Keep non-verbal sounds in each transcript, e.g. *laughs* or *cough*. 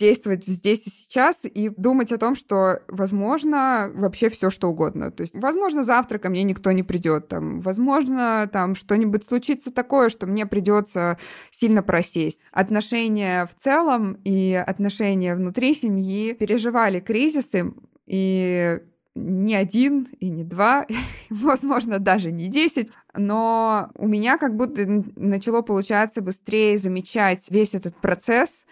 действовать здесь и сейчас и думать о том, что возможно вообще все что угодно. То есть, возможно, завтра ко мне никто не придет, там, возможно, там что-нибудь случится такое, что мне придется сильно просесть. Отношения в целом и отношения внутри семьи переживали кризисы, и не один и не два, *laughs* возможно, даже не десять, но у меня как будто начало получаться быстрее замечать весь этот процесс,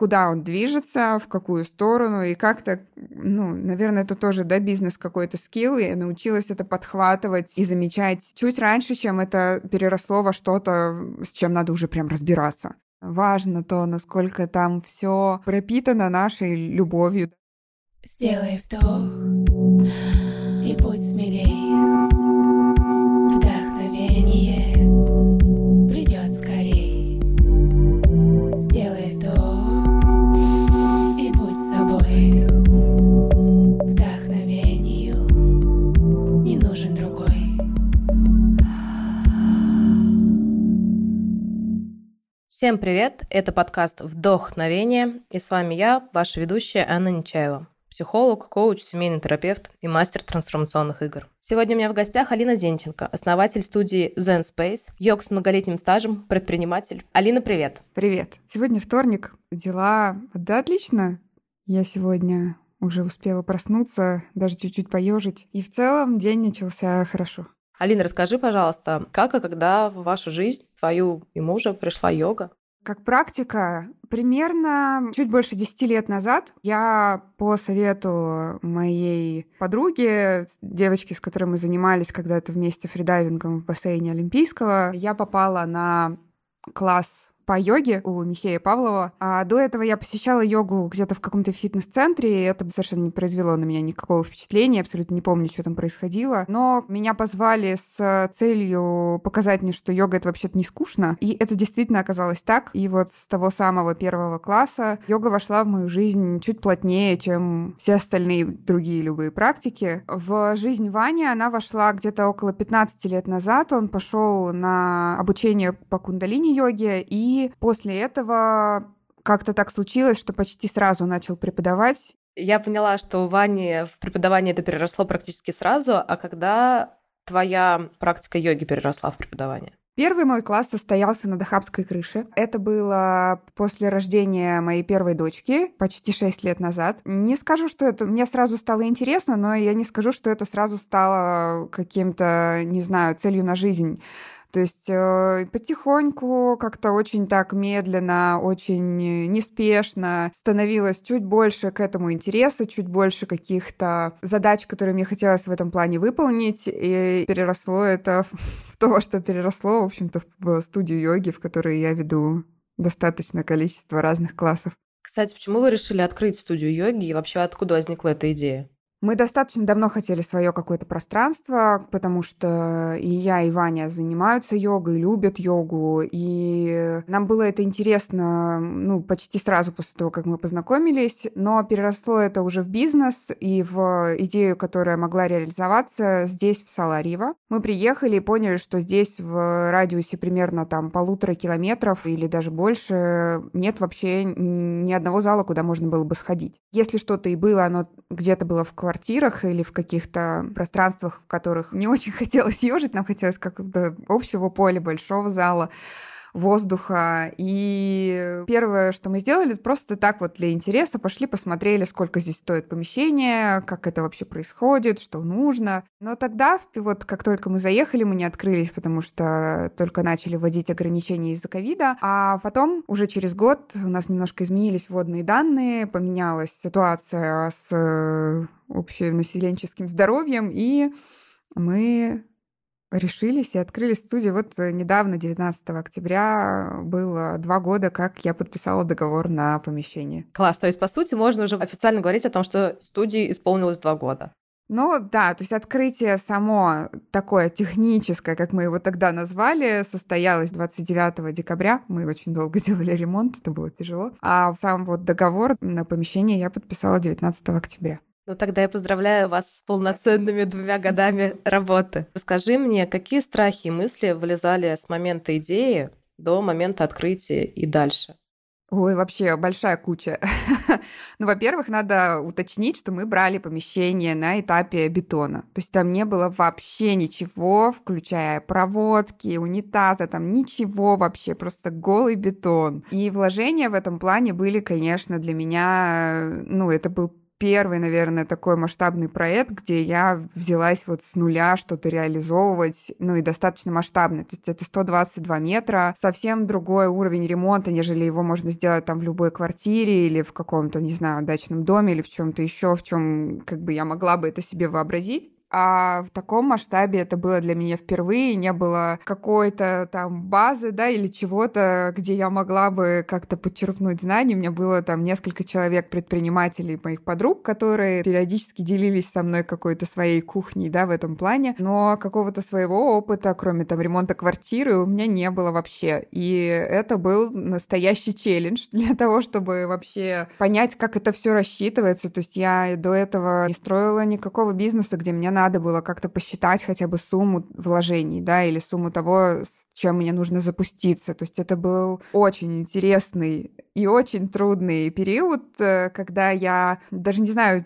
куда он движется, в какую сторону, и как-то, ну, наверное, это тоже, да, бизнес какой-то скилл, я научилась это подхватывать и замечать чуть раньше, чем это переросло во что-то, с чем надо уже прям разбираться. Важно то, насколько там все пропитано нашей любовью. Сделай вдох и будь смелей. Всем привет! Это подкаст «Вдохновение» и с вами я, ваша ведущая Анна Нечаева психолог, коуч, семейный терапевт и мастер трансформационных игр. Сегодня у меня в гостях Алина Зенченко, основатель студии Zen Space, йог с многолетним стажем, предприниматель. Алина, привет! Привет! Сегодня вторник, дела, да, отлично. Я сегодня уже успела проснуться, даже чуть-чуть поежить. И в целом день начался хорошо. Алина, расскажи, пожалуйста, как и когда в вашу жизнь, твою и мужа, пришла йога? Как практика, примерно чуть больше 10 лет назад я по совету моей подруги, девочки, с которой мы занимались когда-то вместе фридайвингом в бассейне Олимпийского, я попала на класс по йоге у Михея Павлова. А до этого я посещала йогу где-то в каком-то фитнес-центре, и это совершенно не произвело на меня никакого впечатления, абсолютно не помню, что там происходило. Но меня позвали с целью показать мне, что йога — это вообще-то не скучно. И это действительно оказалось так. И вот с того самого первого класса йога вошла в мою жизнь чуть плотнее, чем все остальные другие любые практики. В жизнь Вани она вошла где-то около 15 лет назад. Он пошел на обучение по кундалини-йоге и после этого как-то так случилось, что почти сразу начал преподавать. Я поняла, что у Вани в преподавании это переросло практически сразу, а когда твоя практика йоги переросла в преподавание? Первый мой класс состоялся на Дахабской крыше. Это было после рождения моей первой дочки, почти 6 лет назад. Не скажу, что это мне сразу стало интересно, но я не скажу, что это сразу стало каким-то, не знаю, целью на жизнь. То есть э, потихоньку, как-то очень так медленно, очень неспешно становилось чуть больше к этому интереса, чуть больше каких-то задач, которые мне хотелось в этом плане выполнить, и переросло это в то, что переросло, в общем-то, в студию йоги, в которой я веду достаточное количество разных классов. Кстати, почему вы решили открыть студию йоги и вообще откуда возникла эта идея? Мы достаточно давно хотели свое какое-то пространство, потому что и я, и Ваня занимаются йогой, любят йогу, и нам было это интересно, ну, почти сразу после того, как мы познакомились, но переросло это уже в бизнес и в идею, которая могла реализоваться здесь, в Саларьево. Мы приехали и поняли, что здесь в радиусе примерно там полутора километров или даже больше нет вообще ни одного зала, куда можно было бы сходить. Если что-то и было, оно где-то было в квартире, квартирах или в каких-то пространствах, в которых не очень *laughs* хотелось ежить, нам хотелось какого-то общего поля, большого зала воздуха. И первое, что мы сделали, просто так вот для интереса пошли, посмотрели, сколько здесь стоит помещение, как это вообще происходит, что нужно. Но тогда, вот как только мы заехали, мы не открылись, потому что только начали вводить ограничения из-за ковида. А потом, уже через год, у нас немножко изменились вводные данные, поменялась ситуация с э, общим населенческим здоровьем, и мы решились и открыли студию. Вот э, недавно, 19 октября, было два года, как я подписала договор на помещение. Класс. То есть, по сути, можно уже официально говорить о том, что студии исполнилось два года. Ну да, то есть открытие само такое техническое, как мы его тогда назвали, состоялось 29 декабря. Мы очень долго *laughs* делали ремонт, это было тяжело. А сам вот договор на помещение я подписала 19 октября. Ну тогда я поздравляю вас с полноценными двумя годами работы. Расскажи мне, какие страхи и мысли вылезали с момента идеи до момента открытия и дальше? Ой, вообще большая куча. *laughs* ну, во-первых, надо уточнить, что мы брали помещение на этапе бетона. То есть там не было вообще ничего, включая проводки, унитаза, там ничего вообще, просто голый бетон. И вложения в этом плане были, конечно, для меня, ну, это был первый, наверное, такой масштабный проект, где я взялась вот с нуля что-то реализовывать, ну и достаточно масштабно. То есть это 122 метра, совсем другой уровень ремонта, нежели его можно сделать там в любой квартире или в каком-то, не знаю, дачном доме или в чем-то еще, в чем как бы я могла бы это себе вообразить. А в таком масштабе это было для меня впервые, не было какой-то там базы, да, или чего-то, где я могла бы как-то подчеркнуть знания. У меня было там несколько человек, предпринимателей, моих подруг, которые периодически делились со мной какой-то своей кухней, да, в этом плане. Но какого-то своего опыта, кроме там ремонта квартиры, у меня не было вообще. И это был настоящий челлендж *laughs* для того, чтобы вообще понять, как это все рассчитывается. То есть я до этого не строила никакого бизнеса, где мне надо было как-то посчитать хотя бы сумму вложений, да, или сумму того, с чем мне нужно запуститься. То есть это был очень интересный и очень трудный период, э, когда я даже не знаю,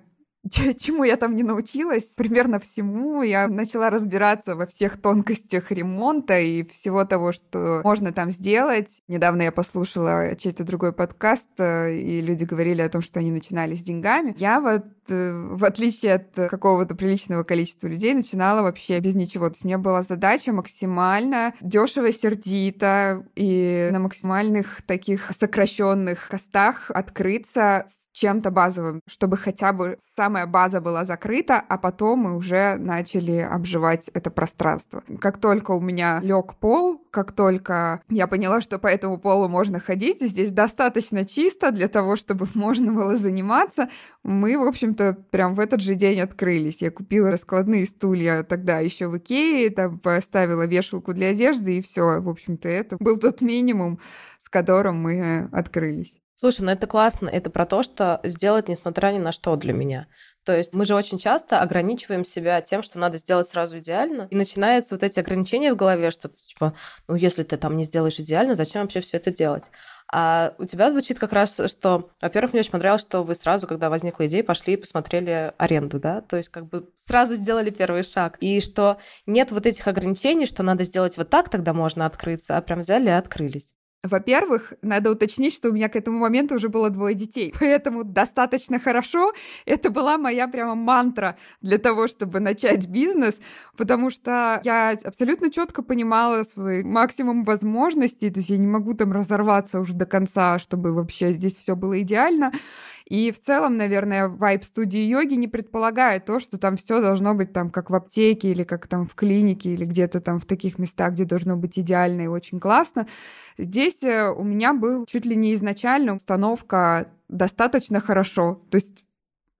чему я там не научилась, примерно всему. Я начала разбираться во всех тонкостях ремонта и всего того, что можно там сделать. Недавно я послушала чей-то другой подкаст, э, и люди говорили о том, что они начинали с деньгами. Я вот, э, в отличие от какого-то приличного количества людей, начинала вообще без ничего. То есть у меня была задача максимально дешево, сердито и на максимальных таких сокращенных костах открыться с чем-то базовым, чтобы хотя бы самая база была закрыта, а потом мы уже начали обживать это пространство. Как только у меня лег пол, как только я поняла, что по этому полу можно ходить, здесь достаточно чисто для того, чтобы *laughs* можно было заниматься, мы, в общем-то, прям в этот же день открылись. Я купила раскладные стулья тогда еще в Икее, там поставила вешалку для одежды, и все. В общем-то, это был тот минимум, с которым мы открылись. Слушай, ну это классно. Это про то, что сделать несмотря ни на что для меня. То есть мы же очень часто ограничиваем себя тем, что надо сделать сразу идеально. И начинаются вот эти ограничения в голове, что типа, ну если ты там не сделаешь идеально, зачем вообще все это делать? А у тебя звучит как раз, что, во-первых, мне очень понравилось, что вы сразу, когда возникла идея, пошли и посмотрели аренду, да, то есть как бы сразу сделали первый шаг. И что нет вот этих ограничений, что надо сделать вот так, тогда можно открыться, а прям взяли и открылись. Во-первых, надо уточнить, что у меня к этому моменту уже было двое детей, поэтому достаточно хорошо. Это была моя прямо мантра для того, чтобы начать бизнес, потому что я абсолютно четко понимала свой максимум возможностей, то есть я не могу там разорваться уже до конца, чтобы вообще здесь все было идеально. И в целом, наверное, вайп студии йоги не предполагает то, что там все должно быть там как в аптеке или как там в клинике или где-то там в таких местах, где должно быть идеально и очень классно. Здесь э, у меня был чуть ли не изначально установка достаточно хорошо. То есть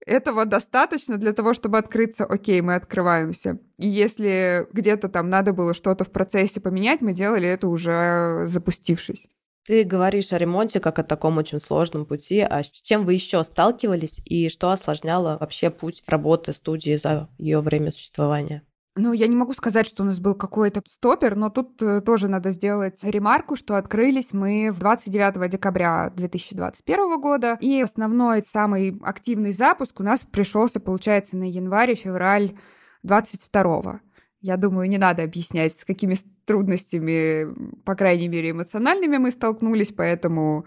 этого достаточно для того, чтобы открыться, окей, мы открываемся. И если где-то там надо было что-то в процессе поменять, мы делали это уже запустившись. Ты говоришь о ремонте как о таком очень сложном пути, а с чем вы еще сталкивались и что осложняло вообще путь работы студии за ее время существования? Ну, я не могу сказать, что у нас был какой-то стопер, но тут э, тоже надо сделать ремарку, что открылись мы в 29 декабря 2021 года, и основной, самый активный запуск у нас пришелся, получается, на январь-февраль 22 я думаю, не надо объяснять, с какими трудностями, по крайней мере, эмоциональными мы столкнулись, поэтому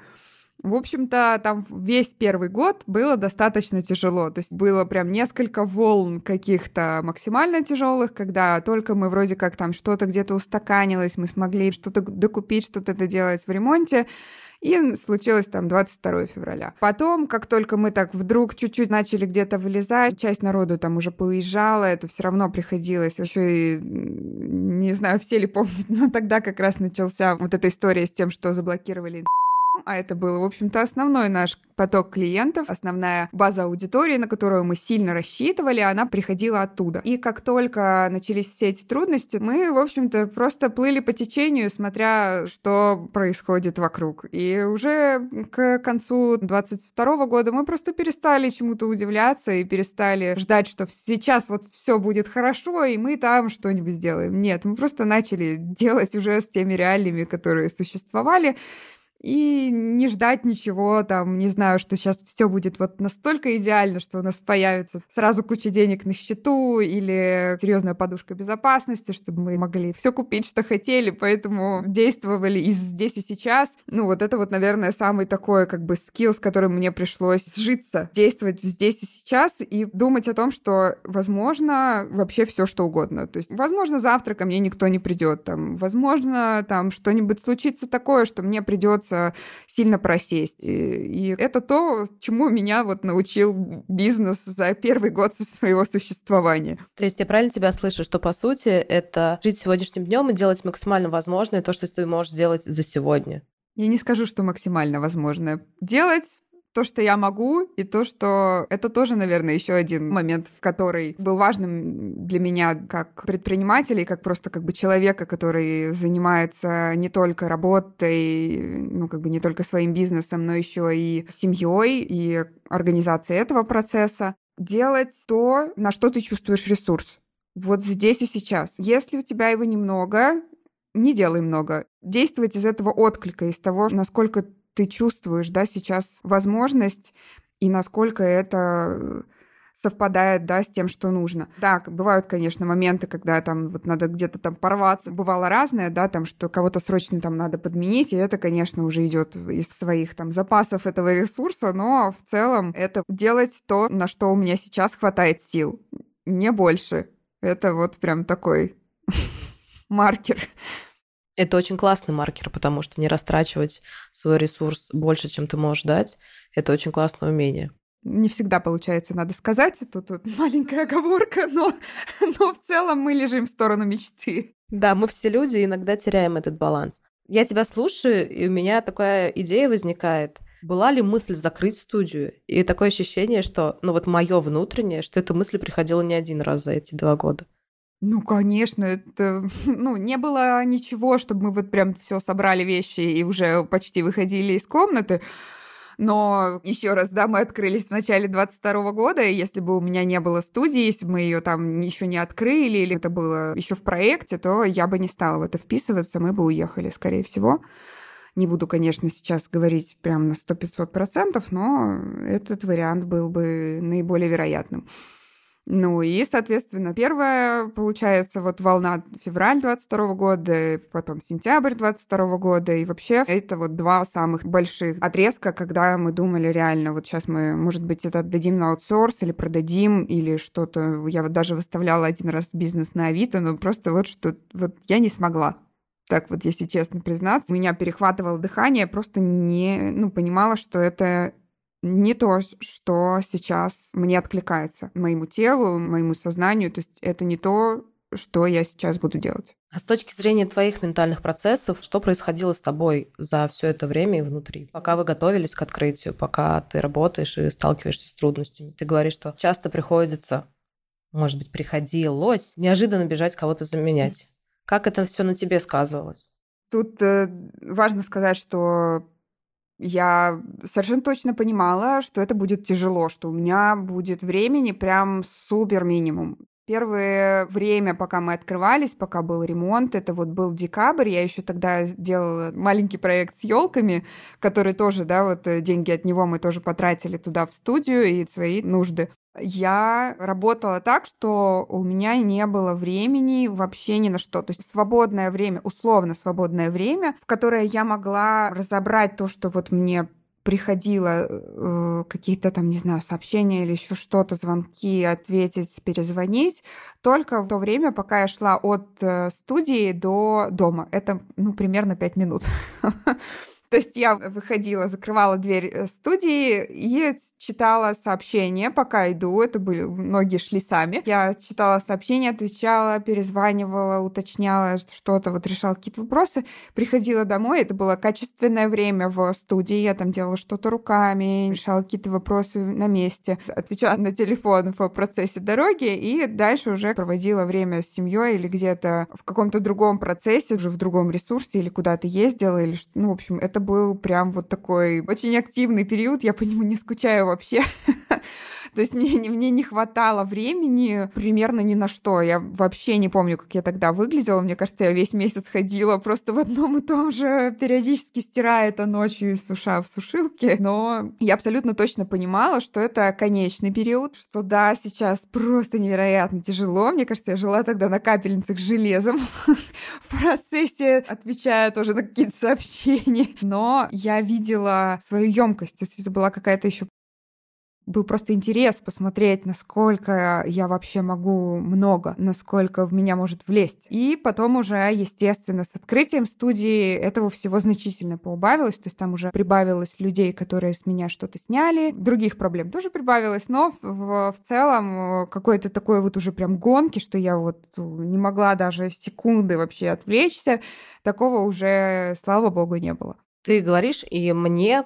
в общем-то, там весь первый год было достаточно тяжело. То есть было прям несколько волн каких-то максимально тяжелых, когда только мы вроде как там что-то где-то устаканилось, мы смогли что-то докупить, что-то доделать в ремонте. И случилось там 22 февраля. Потом, как только мы так вдруг чуть-чуть начали где-то вылезать, часть народу там уже поуезжала, это все равно приходилось. Еще и, не знаю, все ли помнят, но тогда как раз начался вот эта история с тем, что заблокировали а это был, в общем-то, основной наш поток клиентов, основная база аудитории, на которую мы сильно рассчитывали, она приходила оттуда. И как только начались все эти трудности, мы, в общем-то, просто плыли по течению, смотря, что происходит вокруг. И уже к концу 22 года мы просто перестали чему-то удивляться и перестали ждать, что сейчас вот все будет хорошо, и мы там что-нибудь сделаем. Нет, мы просто начали делать уже с теми реалиями, которые существовали, и не ждать ничего, там, не знаю, что сейчас все будет вот настолько идеально, что у нас появится сразу куча денег на счету или серьезная подушка безопасности, чтобы мы могли все купить, что хотели, поэтому действовали и здесь, и сейчас. Ну, вот это вот, наверное, самый такой как бы скилл, с которым мне пришлось сжиться, действовать здесь и сейчас и думать о том, что, возможно, вообще все что угодно. То есть, возможно, завтра ко мне никто не придет, там, возможно, там что-нибудь случится такое, что мне придется сильно просесть. И, и это то, чему меня вот научил бизнес за первый год своего существования. То есть я правильно тебя слышу, что по сути это жить сегодняшним днем и делать максимально возможное то, что ты можешь сделать за сегодня? Я не скажу, что максимально возможное. Делать то, что я могу, и то, что это тоже, наверное, еще один момент, который был важным для меня как предпринимателя и как просто как бы человека, который занимается не только работой, ну как бы не только своим бизнесом, но еще и семьей и организацией этого процесса. Делать то, на что ты чувствуешь ресурс. Вот здесь и сейчас. Если у тебя его немного, не делай много. Действовать из этого отклика, из того, насколько ты чувствуешь, да, сейчас возможность и насколько это совпадает, да, с тем, что нужно. Да, бывают, конечно, моменты, когда там вот надо где-то там порваться. Бывало разное, да, там, что кого-то срочно там надо подменить, и это, конечно, уже идет из своих там запасов этого ресурса, но в целом это делать то, на что у меня сейчас хватает сил, не больше. Это вот прям такой *laughs* маркер. Это очень классный маркер, потому что не растрачивать свой ресурс больше, чем ты можешь дать, это очень классное умение. Не всегда получается, надо сказать. Тут, тут маленькая оговорка, но, *laughs* но в целом мы лежим в сторону мечты. Да, мы все люди иногда теряем этот баланс. Я тебя слушаю, и у меня такая идея возникает. Была ли мысль закрыть студию? И такое ощущение, что, ну вот мое внутреннее, что эта мысль приходила не один раз за эти два года. Ну, конечно, это, *laughs* ну, не было ничего, чтобы мы вот прям все собрали вещи и уже почти выходили из комнаты. Но еще раз, да, мы открылись в начале 22 года, и если бы у меня не было студии, если бы мы ее там еще не открыли, или это было еще в проекте, то я бы не стала в это вписываться, мы бы уехали, скорее всего. Не буду, конечно, сейчас говорить прям на 100-500%, но этот вариант был бы наиболее вероятным. Ну и, соответственно, первая, получается, вот волна февраль 22 года, потом сентябрь 22 года, и вообще это вот два самых больших отрезка, когда мы думали реально, вот сейчас мы, может быть, это отдадим на аутсорс или продадим, или что-то. Я вот даже выставляла один раз бизнес на Авито, но просто вот что, вот я не смогла так вот, если честно признаться, меня перехватывало дыхание, просто не, ну, понимала, что это не то, что сейчас мне откликается моему телу, моему сознанию. То есть это не то, что я сейчас буду делать. А с точки зрения твоих ментальных процессов, что происходило с тобой за все это время и внутри? Пока вы готовились к открытию, пока ты работаешь и сталкиваешься с трудностями. Ты говоришь, что часто приходится, может быть, приходилось неожиданно бежать кого-то заменять. Как это все на тебе сказывалось? Тут э, важно сказать, что я совершенно точно понимала, что это будет тяжело, что у меня будет времени прям супер минимум. Первое время, пока мы открывались, пока был ремонт, это вот был декабрь, я еще тогда делала маленький проект с елками, который тоже, да, вот э, деньги от него мы тоже потратили туда в студию и свои нужды я работала так, что у меня не было времени вообще ни на что. То есть свободное время, условно свободное время, в которое я могла разобрать то, что вот мне приходило э, какие-то там, не знаю, сообщения или еще что-то, звонки, ответить, перезвонить, только в то время, пока я шла от э, студии до дома. Это, ну, примерно пять минут. *laughs* То есть я выходила, закрывала дверь э, студии и читала сообщения, пока иду. Это были, многие шли сами. Я читала сообщения, отвечала, перезванивала, уточняла что-то, вот решала какие-то вопросы. Приходила домой, это было качественное время в студии. Я там делала что-то руками, решала какие-то вопросы на месте, отвечала на телефон в процессе дороги и дальше уже проводила время с семьей или где-то в каком-то другом процессе, уже в другом ресурсе или куда-то ездила или, ну, в общем, это это был прям вот такой очень активный период, я по нему не скучаю вообще. *laughs* То есть мне, мне не хватало времени примерно ни на что. Я вообще не помню, как я тогда выглядела. Мне кажется, я весь месяц ходила просто в одном и том же, периодически стирая это ночью и суша в сушилке. Но я абсолютно точно понимала, что это конечный период, что да, сейчас просто невероятно тяжело. Мне кажется, я жила тогда на капельницах с железом *laughs* в процессе, отвечая тоже на какие-то сообщения. Но я видела свою емкость. То есть это была какая-то еще был просто интерес посмотреть, насколько я вообще могу много, насколько в меня может влезть. И потом уже, естественно, с открытием студии этого всего значительно поубавилось, то есть там уже прибавилось людей, которые с меня что-то сняли, других проблем тоже прибавилось, но в, в, целом э, какой-то такой вот уже прям гонки, что я вот не могла даже секунды вообще отвлечься, такого уже, слава богу, не было. Ты говоришь, и мне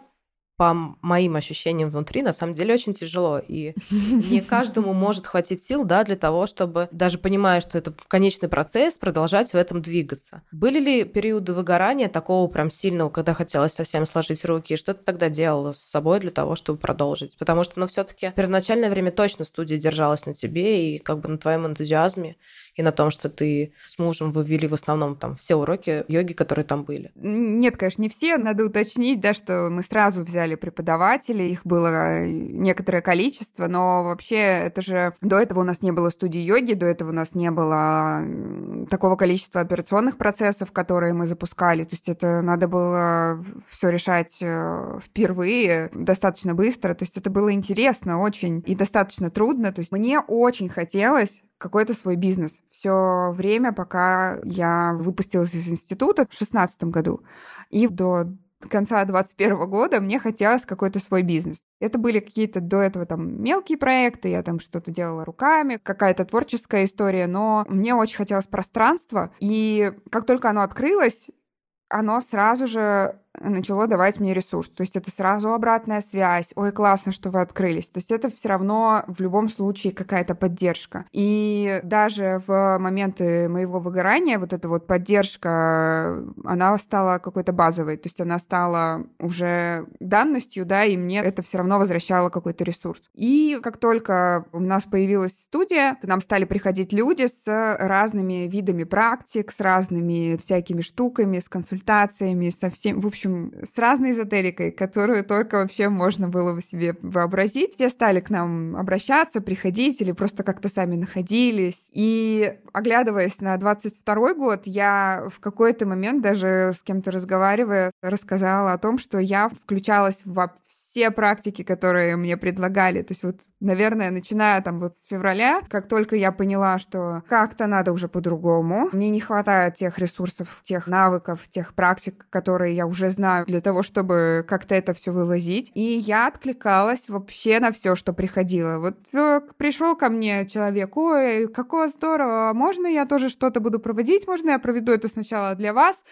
по моим ощущениям внутри, на самом деле очень тяжело. И *laughs* не каждому может хватить сил, да, для того, чтобы, даже понимая, что это конечный процесс, продолжать в этом двигаться. Были ли периоды выгорания такого прям сильного, когда хотелось совсем сложить руки? Что ты тогда делала с собой для того, чтобы продолжить? Потому что, ну, все таки первоначальное время точно студия держалась на тебе и как бы на твоем энтузиазме и на том, что ты с мужем вы ввели в основном там все уроки йоги, которые там были? Нет, конечно, не все. Надо уточнить, да, что мы сразу взяли преподавателей, их было некоторое количество, но вообще это же до этого у нас не было студии йоги, до этого у нас не было такого количества операционных процессов, которые мы запускали. То есть это надо было все решать э, впервые достаточно быстро. То есть это было интересно очень и достаточно трудно. То есть мне очень хотелось какой-то свой бизнес. Все время, пока я выпустилась из института в шестнадцатом году, и до конца 21 года мне хотелось какой-то свой бизнес. Это были какие-то до этого там мелкие проекты, я там что-то делала руками, какая-то творческая история, но мне очень хотелось пространства, и как только оно открылось, оно сразу же начало давать мне ресурс. То есть это сразу обратная связь. Ой, классно, что вы открылись. То есть это все равно в любом случае какая-то поддержка. И даже в моменты моего выгорания вот эта вот поддержка, она стала какой-то базовой. То есть она стала уже данностью, да, и мне это все равно возвращало какой-то ресурс. И как только у нас появилась студия, к нам стали приходить люди с разными видами практик, с разными всякими штуками, с консультациями, со всем, в общем, общем, с разной эзотерикой, которую только вообще можно было бы себе вообразить. Все стали к нам обращаться, приходить или просто как-то сами находились. И оглядываясь на 22 год, я в какой-то момент даже с кем-то разговаривая, рассказала о том, что я включалась во все практики, которые мне предлагали. То есть вот, наверное, начиная там вот с февраля, как только я поняла, что как-то надо уже по-другому, мне не хватает тех ресурсов, тех навыков, тех практик, которые я уже знаю, для того, чтобы как-то это все вывозить. И я откликалась вообще на все, что приходило. Вот э, пришел ко мне человек, ой, какое здорово, можно я тоже что-то буду проводить? Можно я проведу это сначала для вас?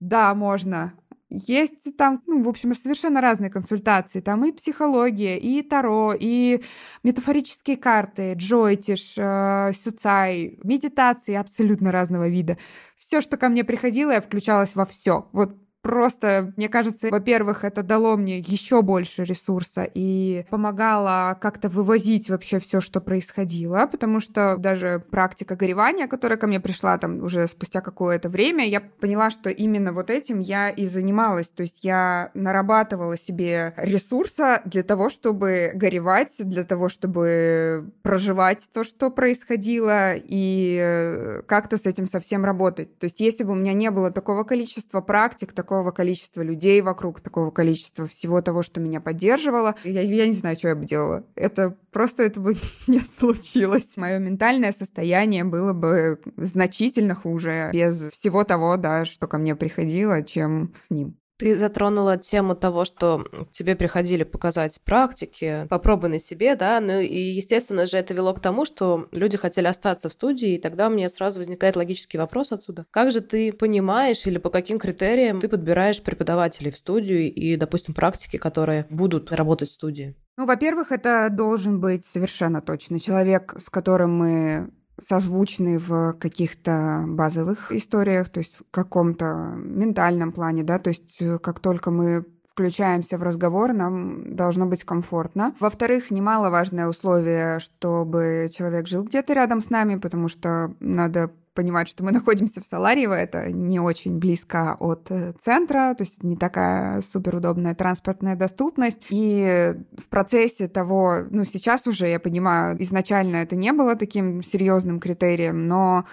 Да, можно. Есть там, ну, в общем, совершенно разные консультации. Там и психология, и таро, и метафорические карты, джойтиш, э, сюцай, медитации абсолютно разного вида. Все, что ко мне приходило, я включалась во все. Вот просто, мне кажется, во-первых, это дало мне еще больше ресурса и помогало как-то вывозить вообще все, что происходило, потому что даже практика горевания, которая ко мне пришла там уже спустя какое-то время, я поняла, что именно вот этим я и занималась, то есть я нарабатывала себе ресурса для того, чтобы горевать, для того, чтобы проживать то, что происходило, и э, как-то с этим совсем работать. То есть если бы у меня не было такого количества практик, такого количества людей вокруг, такого количества всего того, что меня поддерживало. Я, я не знаю, что я бы делала. Это просто это бы *laughs* не случилось. Мое ментальное состояние было бы значительно хуже без всего того, да, что ко мне приходило, чем с ним. Ты затронула тему того, что тебе приходили показать практики, попробуй на себе, да, ну и, естественно же, это вело к тому, что люди хотели остаться в студии, и тогда у меня сразу возникает логический вопрос отсюда. Как же ты понимаешь или по каким критериям ты подбираешь преподавателей в студию и, допустим, практики, которые будут работать в студии? Ну, во-первых, это должен быть совершенно точно человек, с которым мы созвучны в каких-то базовых историях, то есть в каком-то ментальном плане, да, то есть э, как только мы включаемся в разговор, нам должно быть комфортно. Во-вторых, немаловажное условие, чтобы человек жил где-то рядом с нами, потому что надо понимать, что мы *laughs* находимся в Саларьево, это не очень близко от э, центра, то есть не такая суперудобная транспортная доступность. И в процессе того, ну сейчас уже я понимаю, изначально это не было таким серьезным критерием, но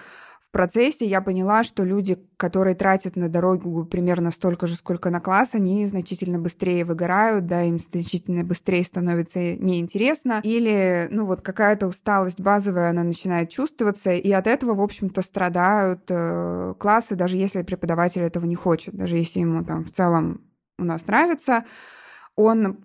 в процессе я поняла, что люди, которые тратят на дорогу примерно столько же, сколько на класс, они значительно быстрее выгорают, да, им значительно быстрее становится неинтересно, или, ну, вот какая-то усталость базовая, она начинает чувствоваться, и от этого, в общем-то, страдают э, классы, даже если преподаватель этого не хочет, даже если ему там в целом у нас нравится, он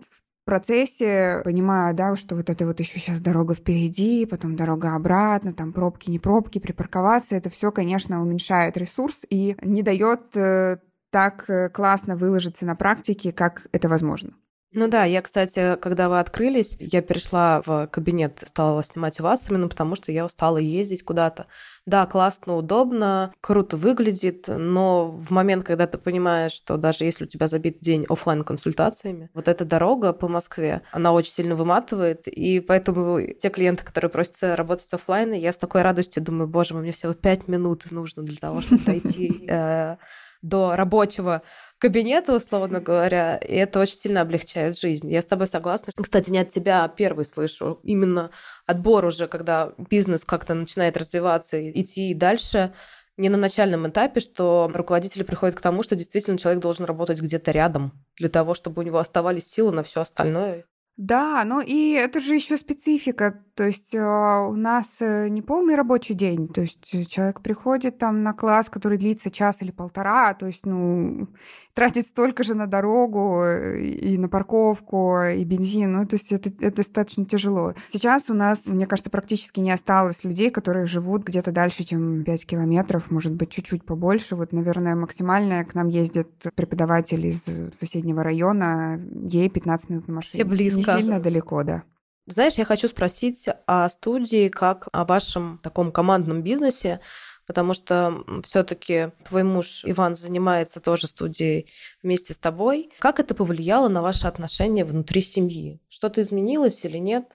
процессе понимаю, да, что вот это вот еще сейчас дорога впереди, потом дорога обратно, там пробки, не пробки, припарковаться, это все, конечно, уменьшает ресурс и не дает э, так э, классно выложиться на практике, как это возможно. Ну да, я, кстати, когда вы открылись, я перешла в кабинет, стала снимать у вас именно потому, что я устала ездить куда-то. Да, классно, удобно, круто выглядит, но в момент, когда ты понимаешь, что даже если у тебя забит день офлайн консультациями, вот эта дорога по Москве, она очень сильно выматывает, и поэтому те клиенты, которые просят работать офлайн, я с такой радостью думаю, боже мой, мне всего пять минут нужно для того, чтобы дойти *laughs* э, до рабочего кабинета, условно говоря, и это очень сильно облегчает жизнь. Я с тобой согласна. Кстати, не от тебя первый слышу. Именно отбор уже, когда бизнес как-то начинает развиваться, идти дальше, не на начальном этапе, что руководители приходят к тому, что действительно человек должен работать где-то рядом для того, чтобы у него оставались силы на все остальное. Да, ну и это же еще специфика. То есть э, у нас э, не полный рабочий день. То есть э, человек приходит там на класс, который длится час или полтора, то есть, ну, *laughs* тратит столько же на дорогу и на парковку, и бензин. Ну, то есть это, это достаточно тяжело. Сейчас у нас, мне кажется, практически не осталось людей, которые живут где-то дальше, чем 5 километров, может быть, чуть-чуть побольше. Вот, наверное, максимальное к нам ездит преподаватель из соседнего района, ей 15 минут на машине. Все близко. Не сильно далеко, да. Знаешь, я хочу спросить о студии как о вашем таком командном бизнесе, потому что все-таки твой муж Иван занимается тоже студией вместе с тобой. Как это повлияло на ваши отношения внутри семьи? Что-то изменилось или нет?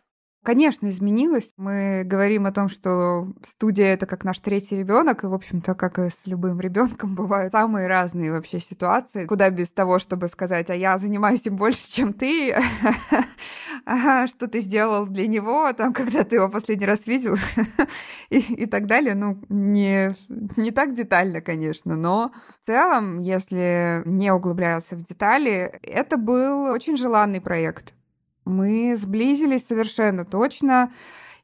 Конечно, изменилось. Мы говорим о том, что студия это как наш третий ребенок, и, в общем-то, как и с любым ребенком, *laughs* бывают самые разные вообще ситуации. Куда без того, чтобы сказать, а я занимаюсь им больше, чем ты, *laughs* что ты сделал для него, там, когда ты его последний раз видел, *laughs* и так далее. Ну, не, не так детально, конечно, но в целом, если не углубляться в детали, это был очень желанный проект. Мы сблизились совершенно точно,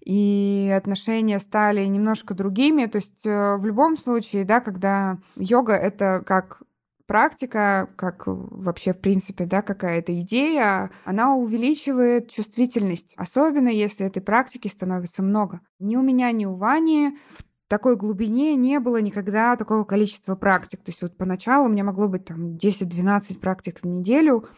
и отношения стали немножко другими. То есть э, в любом случае, да, когда йога — это как практика, как вообще, в принципе, да, какая-то идея, она увеличивает чувствительность, особенно если этой практики становится много. Ни у меня, ни у Вани в такой глубине не было никогда такого количества практик. То есть вот поначалу у меня могло быть там 10-12 практик в неделю,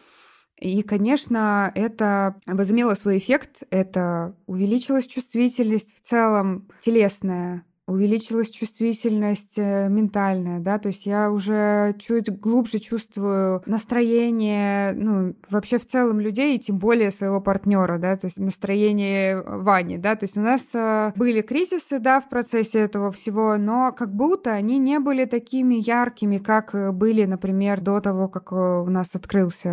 и, конечно, это возымело свой эффект. Это увеличилась чувствительность в целом телесная, увеличилась чувствительность э, ментальная, да, то есть я уже чуть глубже чувствую настроение, ну, вообще в целом людей, и тем более своего партнера, да, то есть настроение Вани, да, то есть у нас э, были кризисы, да, в процессе этого всего, но как будто они не были такими яркими, как были, например, до того, как у нас открылся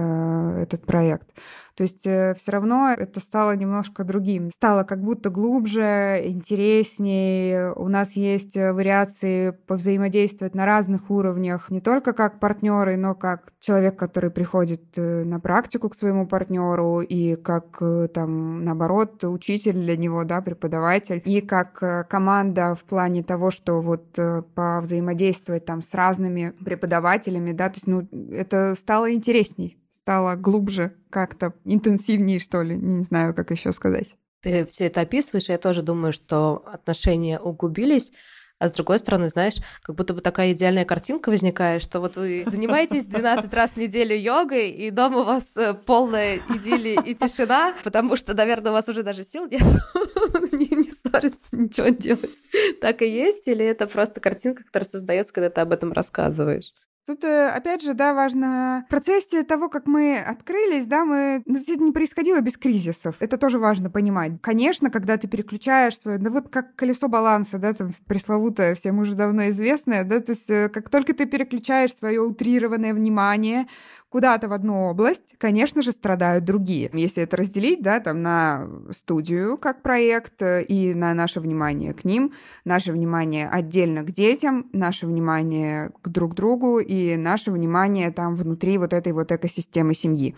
этот проект. То есть э, все равно это стало немножко другим. Стало как будто глубже, интереснее. У нас есть э, вариации повзаимодействовать на разных уровнях, не только как партнеры, но как человек, который приходит э, на практику к своему партнеру, и как там, наоборот, учитель для него, да, преподаватель, и как команда в плане того, что вот повзаимодействовать там с разными преподавателями, да, то есть, ну, это стало интересней стало глубже, как-то интенсивнее, что ли, не знаю, как еще сказать. Ты все это описываешь, и я тоже думаю, что отношения углубились. А с другой стороны, знаешь, как будто бы такая идеальная картинка возникает, что вот вы *laughs* занимаетесь 12 раз в неделю йогой, и дома у вас э, полная идиллия и тишина, потому что, наверное, у вас уже даже сил нет *laughs* не, не ссориться, ничего делать. Так и есть? Или это просто картинка, которая создается, когда ты об этом рассказываешь? Тут, э, опять же, да, важно в процессе того, как мы открылись, да, мы... Ну, это не происходило без кризисов. Это тоже важно понимать. Конечно, когда ты переключаешь свое... Да вот как колесо баланса, да, там пресловутое, всем уже давно известное, да, то есть э, как только ты переключаешь свое утрированное внимание куда-то в одну область, конечно же, страдают другие. Если это разделить, да, там на студию как проект э, и на наше внимание к ним, наше внимание отдельно к детям, наше внимание к друг другу и наше внимание там внутри вот этой вот экосистемы семьи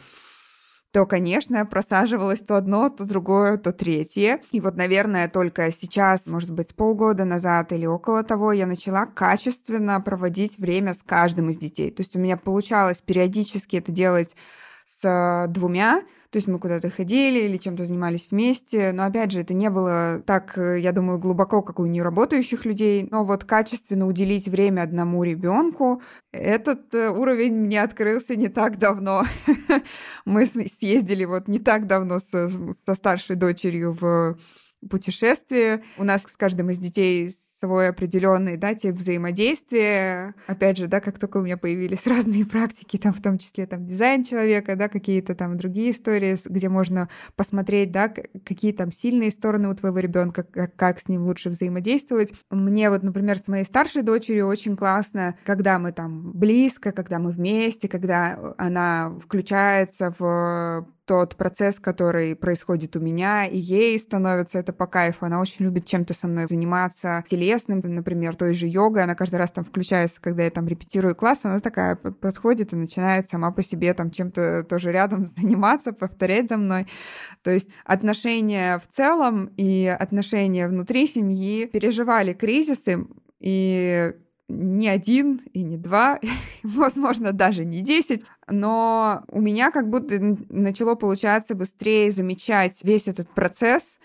то, конечно, просаживалось то одно, то другое, то третье. И вот, наверное, только сейчас, может быть, полгода назад или около того, я начала качественно проводить время с каждым из детей. То есть у меня получалось периодически это делать с двумя, то есть мы куда-то ходили или чем-то занимались вместе. Но опять же, это не было так, э, я думаю, глубоко, как у неработающих людей. Но вот качественно уделить время одному ребенку, этот э, уровень мне открылся не так давно. *laughs* Мы съездили вот не так давно со, со старшей дочерью в путешествие. У нас с каждым из детей свой определенный, да, тип взаимодействия. Опять же, да, как только у меня появились *laughs* разные практики, там в том числе там дизайн человека, да, какие-то там другие истории, где можно посмотреть, да, какие там сильные стороны у твоего ребенка, как, как с ним лучше взаимодействовать. Мне вот, например, с моей старшей дочерью очень классно, когда мы там близко, когда мы вместе, когда она включается в тот процесс, который происходит у меня, и ей становится это по кайфу. Она очень любит чем-то со мной заниматься телесным, например, той же йогой. Она каждый раз там включается, когда я там репетирую класс, она такая подходит и начинает сама по себе там чем-то тоже рядом *laughs* заниматься, повторять за мной. То есть отношения в целом и отношения внутри семьи переживали кризисы, и не один и не два, *laughs* возможно, даже не десять, но у меня как будто начало получаться быстрее замечать весь этот процесс,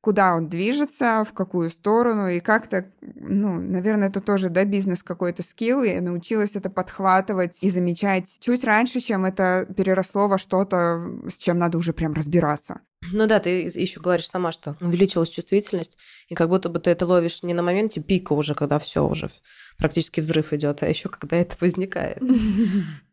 куда он движется, в какую сторону, и как-то, ну, наверное, это тоже, да, бизнес какой-то скилл, я научилась это подхватывать и замечать чуть раньше, чем это переросло во что-то, с чем надо уже прям разбираться. Ну да, ты еще говоришь сама, что увеличилась чувствительность, и как будто бы ты это ловишь не на моменте пика уже, когда все уже практически взрыв идет, а еще когда это возникает. *laughs*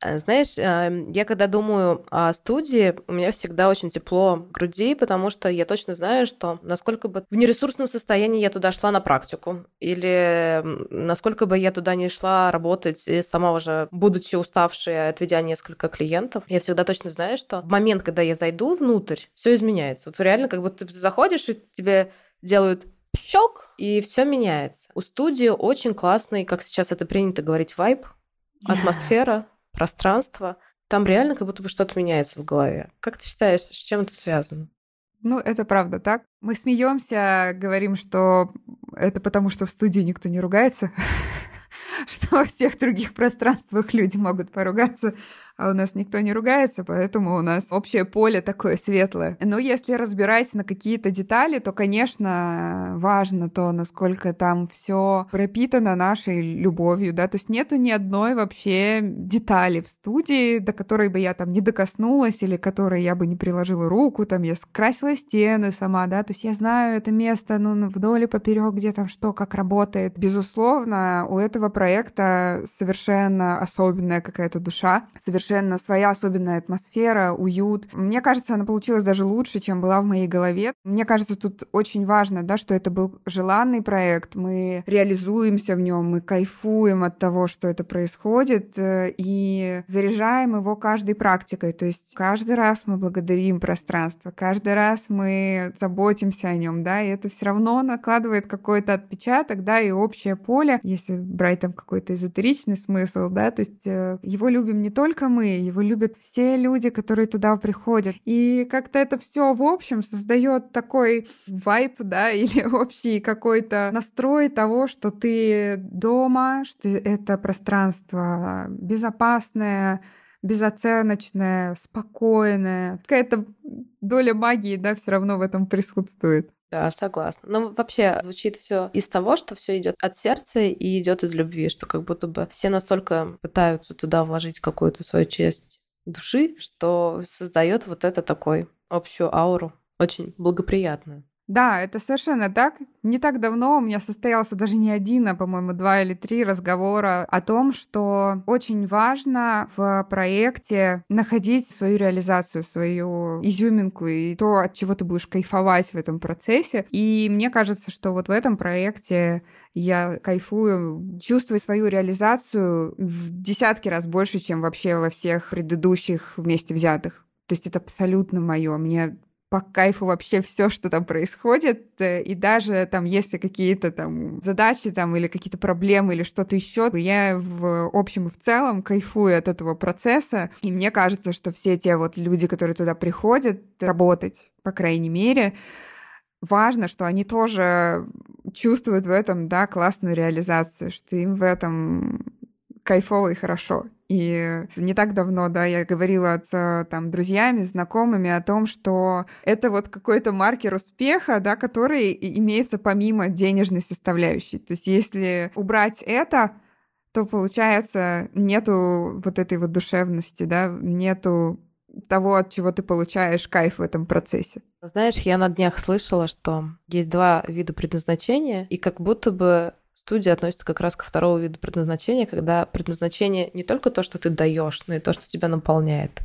А, знаешь, эм, я когда думаю о студии, у меня всегда очень тепло в груди, потому что я точно знаю, что насколько бы в нересурсном состоянии я туда шла на практику, или насколько бы я туда не шла работать, и сама уже будучи уставшей, отведя несколько клиентов, я всегда точно знаю, что в момент, когда я зайду внутрь, все изменяется. Вот реально, как будто ты заходишь, и тебе делают щелк, и все меняется. У студии очень классный, как сейчас это принято говорить, вайб, атмосфера, пространство. Там реально как будто бы что-то меняется в голове. Как ты считаешь, с чем это связано? Ну, это правда так. Мы смеемся, говорим, что это потому, что в студии никто не ругается, *laughs* что во всех других пространствах люди могут поругаться а у нас никто не ругается, поэтому у нас общее поле такое светлое. Но если разбирать на какие-то детали, то, конечно, важно то, насколько там все пропитано нашей любовью, да, то есть нету ни одной вообще детали в студии, до которой бы я там не докоснулась или которой я бы не приложила руку, там я скрасила стены сама, да, то есть я знаю это место, ну, вдоль и поперек, где там что, как работает. Безусловно, у этого проекта совершенно особенная какая-то душа, совершенно совершенно своя особенная атмосфера, уют. Мне кажется, она получилась даже лучше, чем была в моей голове. Мне кажется, тут очень важно, да, что это был желанный проект, мы реализуемся в нем, мы кайфуем от того, что это происходит, э, и заряжаем его каждой практикой. То есть каждый раз мы благодарим пространство, каждый раз мы заботимся о нем, да, и это все равно накладывает какой-то отпечаток, да, и общее поле, если брать там какой-то эзотеричный смысл, да, то есть э, его любим не только мы, его любят все люди, которые туда приходят. И как-то это все в общем создает такой вайп, да, *laughs* или общий какой-то настрой того, что ты дома, что это пространство безопасное, безоценочное, спокойное. Какая-то доля магии, да, все равно в этом присутствует. Да, согласна. Но вообще звучит все из того, что все идет от сердца и идет из любви, что как будто бы все настолько пытаются туда вложить какую-то свою часть души, что создает вот это такой общую ауру, очень благоприятную. Да, это совершенно так. Не так давно у меня состоялся даже не один, а, по-моему, два или три разговора о том, что очень важно в проекте находить свою реализацию, свою изюминку и то, от чего ты будешь кайфовать в этом процессе. И мне кажется, что вот в этом проекте я кайфую, чувствую свою реализацию в десятки раз больше, чем вообще во всех предыдущих вместе взятых. То есть это абсолютно мое. Мне по кайфу вообще все, что там происходит, э, и даже там, если какие-то там задачи там или какие-то проблемы или что-то еще, я в общем и в целом кайфую от этого процесса, и мне кажется, что все те вот люди, которые туда приходят работать, по крайней мере, важно, что они тоже чувствуют в этом, да, классную реализацию, что им в этом кайфово и хорошо. И не так давно, да, я говорила с там, друзьями, знакомыми о том, что это вот какой-то маркер успеха, да, который имеется помимо денежной составляющей. То есть если убрать это, то получается нету вот этой вот душевности, да, нету того, от чего ты получаешь кайф в этом процессе. Знаешь, я на днях слышала, что есть два вида предназначения, и как будто бы студия относится как раз ко второму виду предназначения, когда предназначение не только то, что ты даешь, но и то, что тебя наполняет.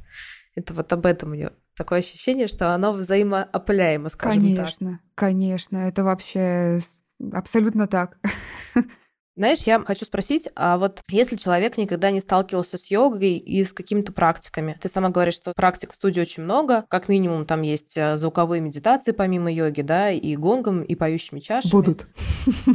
Это вот об этом мне такое ощущение, что оно взаимоопыляемо, скажем конечно, так. Конечно, конечно, это вообще абсолютно так. *laughs* Знаешь, я хочу спросить, а вот если человек никогда не сталкивался с йогой и с какими-то практиками, ты сама говоришь, что практик в студии очень много, как минимум там есть э, звуковые медитации помимо йоги, да, и гонгом, и поющими чашами. Будут.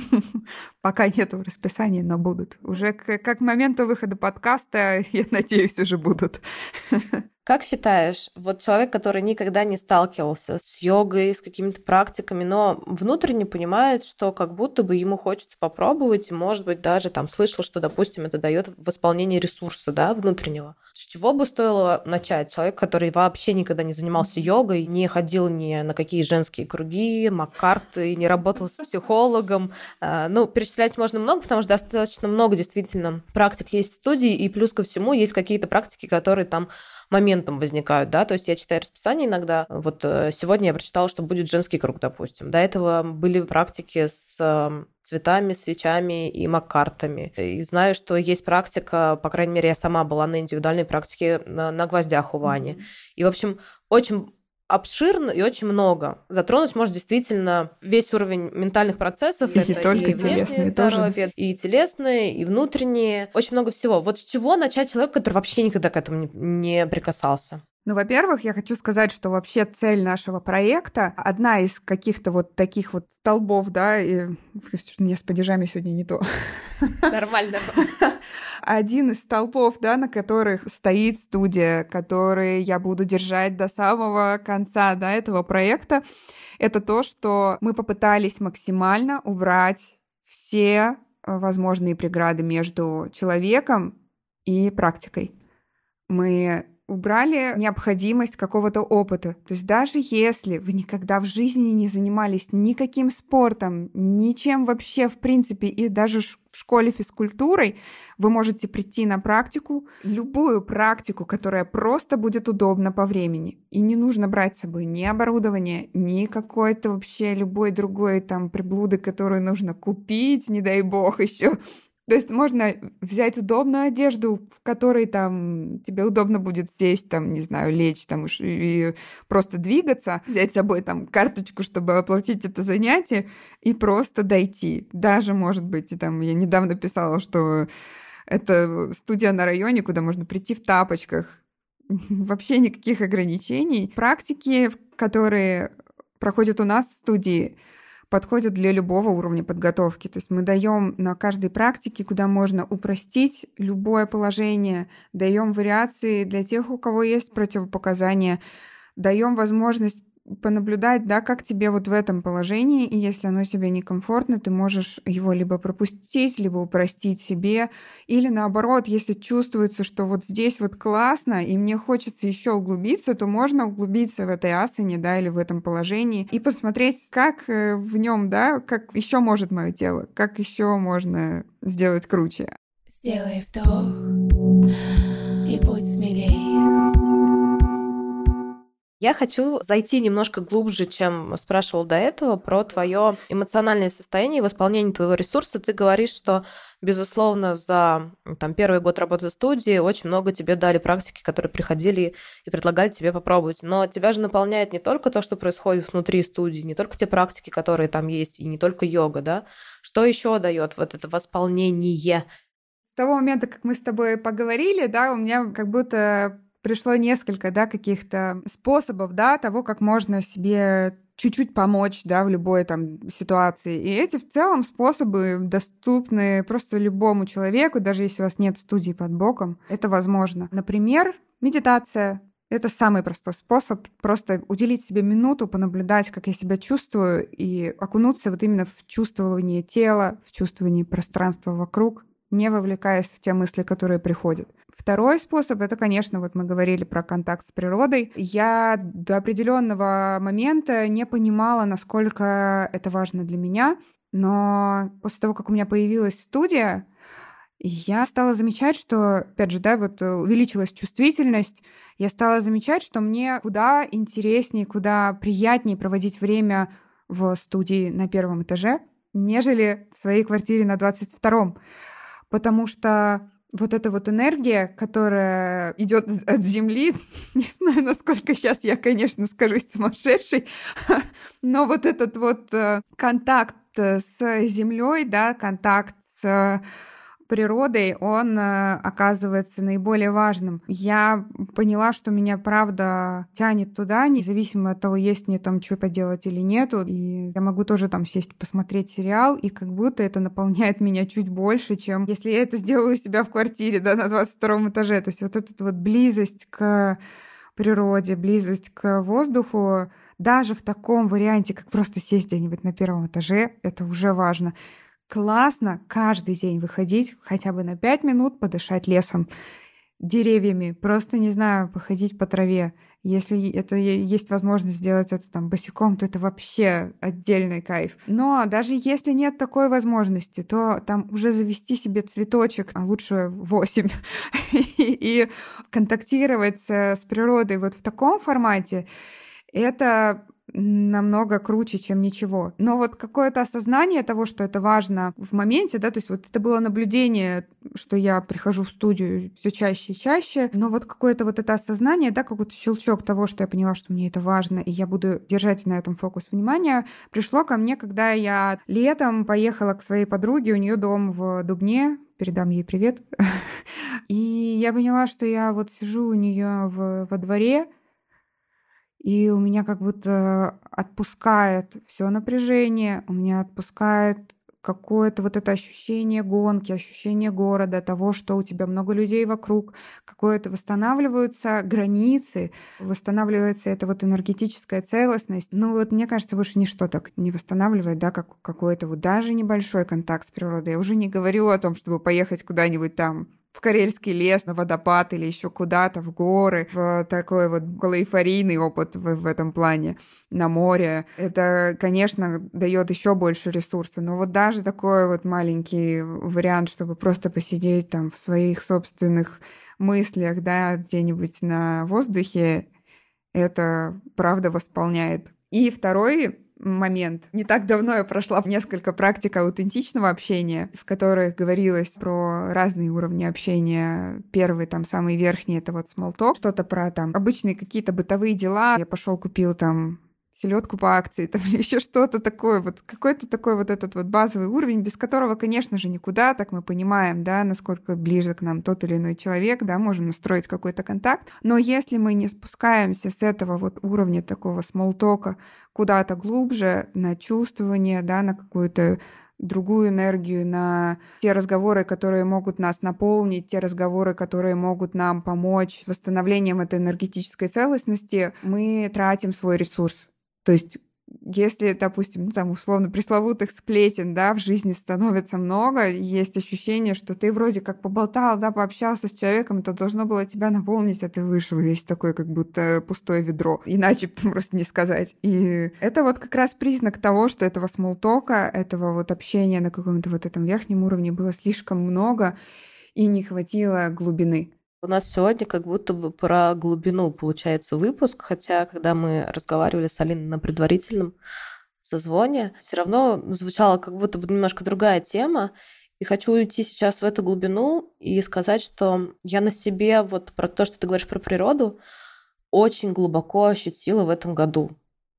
*laughs* Пока нет в расписании, но будут. Уже к, к моменту выхода подкаста, *laughs* я надеюсь, уже будут. *laughs* Как считаешь, вот человек, который никогда не сталкивался с йогой, с какими-то практиками, но внутренне понимает, что как будто бы ему хочется попробовать, и, может быть, даже там слышал, что, допустим, это дает восполнение ресурса, да, внутреннего. С чего бы стоило начать? Человек, который вообще никогда не занимался йогой, не ходил ни на какие женские круги, маккарты, не работал с психологом. А, ну, перечислять можно много, потому что достаточно много действительно практик есть в студии, и плюс ко всему есть какие-то практики, которые там моментом возникают, да, то есть я читаю расписание иногда, вот э, сегодня я прочитала, что будет женский круг, допустим, до этого были практики с эм, цветами, свечами и маккартами. И знаю, что есть практика, по крайней мере, я сама была на индивидуальной практике на, на гвоздях у Вани. Mm-hmm. И, в общем, очень обширно и очень много. Затронуть может действительно весь уровень ментальных процессов. И это только и внешнее здоровье, тоже. и телесные, и внутренние. Очень много всего. Вот с чего начать человек, который вообще никогда к этому не, не прикасался? Ну, во-первых, я хочу сказать, что вообще цель нашего проекта, одна из каких-то вот таких вот столбов, да, и мне с падежами сегодня не то. Нормально. *laughs* Один из столбов, да, на которых стоит студия, который я буду держать до самого конца, да, этого проекта, это то, что мы попытались максимально убрать все возможные преграды между человеком и практикой. Мы убрали необходимость какого-то опыта. То есть даже если вы никогда в жизни не занимались никаким спортом, ничем вообще в принципе, и даже в школе физкультурой, вы можете прийти на практику, любую практику, которая просто будет удобна по времени. И не нужно брать с собой ни оборудование, ни какой-то вообще любой другой там приблуды, которую нужно купить, не дай бог еще то есть можно взять удобную одежду, в которой там тебе удобно будет сесть, там, не знаю, лечь там и просто двигаться, взять с собой там карточку, чтобы оплатить это занятие, и просто дойти. Даже, может быть, там, я недавно писала, что это студия на районе, куда можно прийти в тапочках. *laughs* Вообще никаких ограничений. Практики, которые проходят у нас в студии, подходят для любого уровня подготовки. То есть мы даем на каждой практике, куда можно упростить любое положение, даем вариации для тех, у кого есть противопоказания, даем возможность понаблюдать, да, как тебе вот в этом положении, и если оно тебе некомфортно, ты можешь его либо пропустить, либо упростить себе, или наоборот, если чувствуется, что вот здесь вот классно, и мне хочется еще углубиться, то можно углубиться в этой асане, да, или в этом положении, и посмотреть, как э, в нем, да, как еще может мое тело, как еще можно сделать круче. Сделай вдох и будь смелее. Я хочу зайти немножко глубже, чем спрашивал до этого, про твое эмоциональное состояние и восполнение твоего ресурса. Ты говоришь, что, безусловно, за там, первый год работы в студии очень много тебе дали практики, которые приходили и предлагали тебе попробовать. Но тебя же наполняет не только то, что происходит внутри студии, не только те практики, которые там есть, и не только йога, да? Что еще дает вот это восполнение? С того момента, как мы с тобой поговорили, да, у меня как будто пришло несколько, да, каких-то способов, да, того, как можно себе чуть-чуть помочь, да, в любой там ситуации. И эти в целом способы доступны просто любому человеку, даже если у вас нет студии под боком, это возможно. Например, медитация. Это самый простой способ просто уделить себе минуту, понаблюдать, как я себя чувствую, и окунуться вот именно в чувствование тела, в чувствование пространства вокруг не вовлекаясь в те мысли, которые приходят. Второй способ это, конечно, вот мы говорили про контакт с природой. Я до определенного момента не понимала, насколько это важно для меня, но после того, как у меня появилась студия, я стала замечать, что, опять же, да, вот увеличилась чувствительность, я стала замечать, что мне куда интереснее, куда приятнее проводить время в студии на первом этаже, нежели в своей квартире на 22-м потому что вот эта вот энергия, которая идет от Земли, *laughs* не знаю, насколько сейчас я, конечно, скажусь сумасшедший, *laughs* но вот этот вот э, контакт с Землей, да, контакт с природой, он э, оказывается наиболее важным. Я поняла, что меня правда тянет туда, независимо от того, есть мне там что поделать или нету. И я могу тоже там сесть посмотреть сериал, и как будто это наполняет меня чуть больше, чем если я это сделаю у себя в квартире, да, на 22 этаже. То есть вот эта вот близость к природе, близость к воздуху, даже в таком варианте, как просто сесть где-нибудь на первом этаже, это уже важно классно каждый день выходить хотя бы на пять минут подышать лесом, деревьями, просто, не знаю, походить по траве. Если это есть возможность сделать это там босиком, то это вообще отдельный кайф. Но даже если нет такой возможности, то там уже завести себе цветочек, а лучше восемь, *laughs* и контактировать с природой вот в таком формате, это намного круче, чем ничего. Но вот какое-то осознание того, что это важно в моменте, да, то есть вот это было наблюдение, что я прихожу в студию все чаще и чаще, но вот какое-то вот это осознание, да, какой-то щелчок того, что я поняла, что мне это важно, и я буду держать на этом фокус внимания, пришло ко мне, когда я летом поехала к своей подруге, у нее дом в Дубне, передам ей привет. *laughs* И я поняла, что я вот сижу у нее во дворе, и у меня как будто отпускает все напряжение, у меня отпускает какое-то вот это ощущение гонки, ощущение города, того, что у тебя много людей вокруг, какое-то восстанавливаются границы, восстанавливается эта вот энергетическая целостность. Ну вот мне кажется, больше ничто так не восстанавливает, да, как какой-то вот даже небольшой контакт с природой. Я уже не говорю о том, чтобы поехать куда-нибудь там в Карельский лес, на водопад или еще куда-то, в горы, в такой вот эйфорийный опыт в, в этом плане, на море. Это, конечно, дает еще больше ресурсов, но вот даже такой вот маленький вариант, чтобы просто посидеть там в своих собственных мыслях, да, где-нибудь на воздухе, это правда восполняет. И второй момент. Не так давно я прошла несколько практик аутентичного общения, в которых говорилось про разные уровни общения. Первый, там, самый верхний, это вот small talk, что-то про там обычные какие-то бытовые дела. Я пошел купил там селедку по акции, там *laughs* еще что-то такое, вот какой-то такой вот этот вот базовый уровень, без которого, конечно же, никуда, так мы понимаем, да, насколько ближе к нам тот или иной человек, да, можем настроить какой-то контакт, но если мы не спускаемся с этого вот уровня такого смолтока куда-то глубже, на чувствование, да, на какую-то другую энергию, на те разговоры, которые могут нас наполнить, те разговоры, которые могут нам помочь восстановлением этой энергетической целостности, мы тратим свой ресурс. То есть если, допустим, ну, там, условно, пресловутых сплетен, да, в жизни становится много, есть ощущение, что ты вроде как поболтал, да, пообщался с человеком, это должно было тебя наполнить, а ты вышел весь такой, как будто пустое ведро. Иначе *laughs* просто не сказать. И это вот как раз признак того, что этого смолтока, этого вот общения на каком-то вот этом верхнем уровне было слишком много, и не хватило глубины. У нас сегодня как будто бы про глубину получается выпуск, хотя когда мы разговаривали с Алиной на предварительном созвоне, все равно звучала как будто бы немножко другая тема. И хочу уйти сейчас в эту глубину и сказать, что я на себе вот про то, что ты говоришь про природу, очень глубоко ощутила в этом году.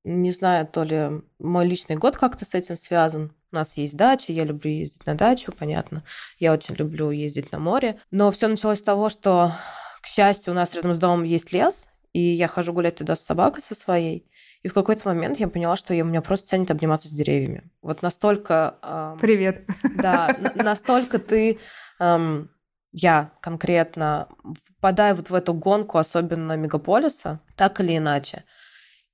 Не знаю, то ли мой личный год как-то с этим связан. У нас есть дача, я люблю ездить на дачу, понятно. Я очень люблю ездить на море. Но все началось с того, что, к счастью, у нас рядом с домом есть лес, и я хожу гулять туда с собакой со своей. И в какой-то момент я поняла, что я, меня просто тянет обниматься с деревьями. Вот настолько... Эм, Привет. Да, *laughs* настолько ты... Эм, я конкретно впадаю вот в эту гонку, особенно мегаполиса, так или иначе.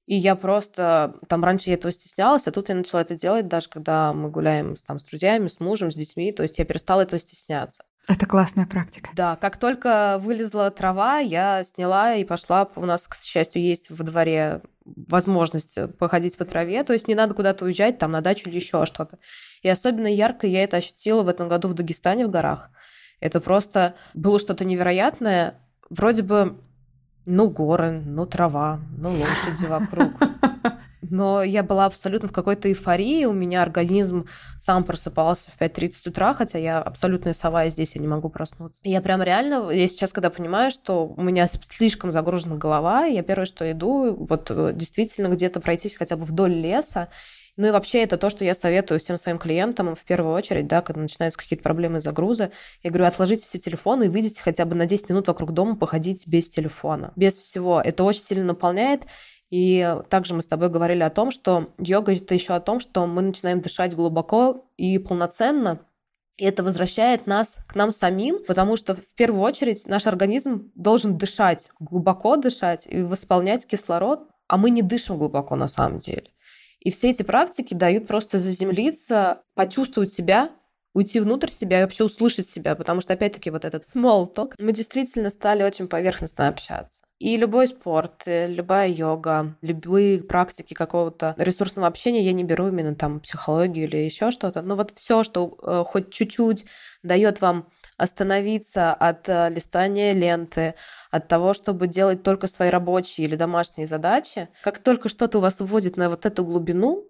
И я просто... Там раньше я этого стеснялась, а тут я начала это делать, даже когда мы гуляем там, с друзьями, с мужем, с детьми. То есть я перестала этого стесняться. Это классная практика. Да, как только вылезла трава, я сняла и пошла. У нас, к счастью, есть во дворе возможность походить по траве, то есть не надо куда-то уезжать, там на дачу или еще что-то. И особенно ярко я это ощутила в этом году в Дагестане, в горах. Это просто было что-то невероятное. Вроде бы, ну, горы, ну, трава, ну, лошади вокруг *laughs* но я была абсолютно в какой-то эйфории, у меня организм сам просыпался в 5.30 утра, хотя я абсолютная сова, и здесь я не могу проснуться. я прям реально, я сейчас, когда понимаю, что у меня слишком загружена голова, я первое, что иду, вот э, действительно где-то пройтись хотя бы вдоль леса, ну и вообще это то, что я советую всем своим клиентам в первую очередь, да, когда начинаются какие-то проблемы загруза. Я говорю, отложите все телефоны и выйдите хотя бы на 10 минут вокруг дома походить без телефона, без всего. Это очень сильно наполняет. И также мы с тобой говорили о том, что йога это еще о том, что мы начинаем дышать глубоко и полноценно, и это возвращает нас к нам самим, потому что в первую очередь наш организм должен дышать, глубоко дышать и восполнять кислород, а мы не дышим глубоко на самом деле. И все эти практики дают просто заземлиться, почувствовать себя уйти внутрь себя и вообще услышать себя, потому что, опять-таки, вот этот small talk, мы действительно стали очень поверхностно общаться. И любой спорт, э, любая йога, любые практики какого-то ресурсного общения, я не беру именно там психологию или еще что-то, но вот все, что э, хоть чуть-чуть дает вам остановиться от э, листания ленты, от того, чтобы делать только свои рабочие или домашние задачи. Как только что-то у вас уводит на вот эту глубину,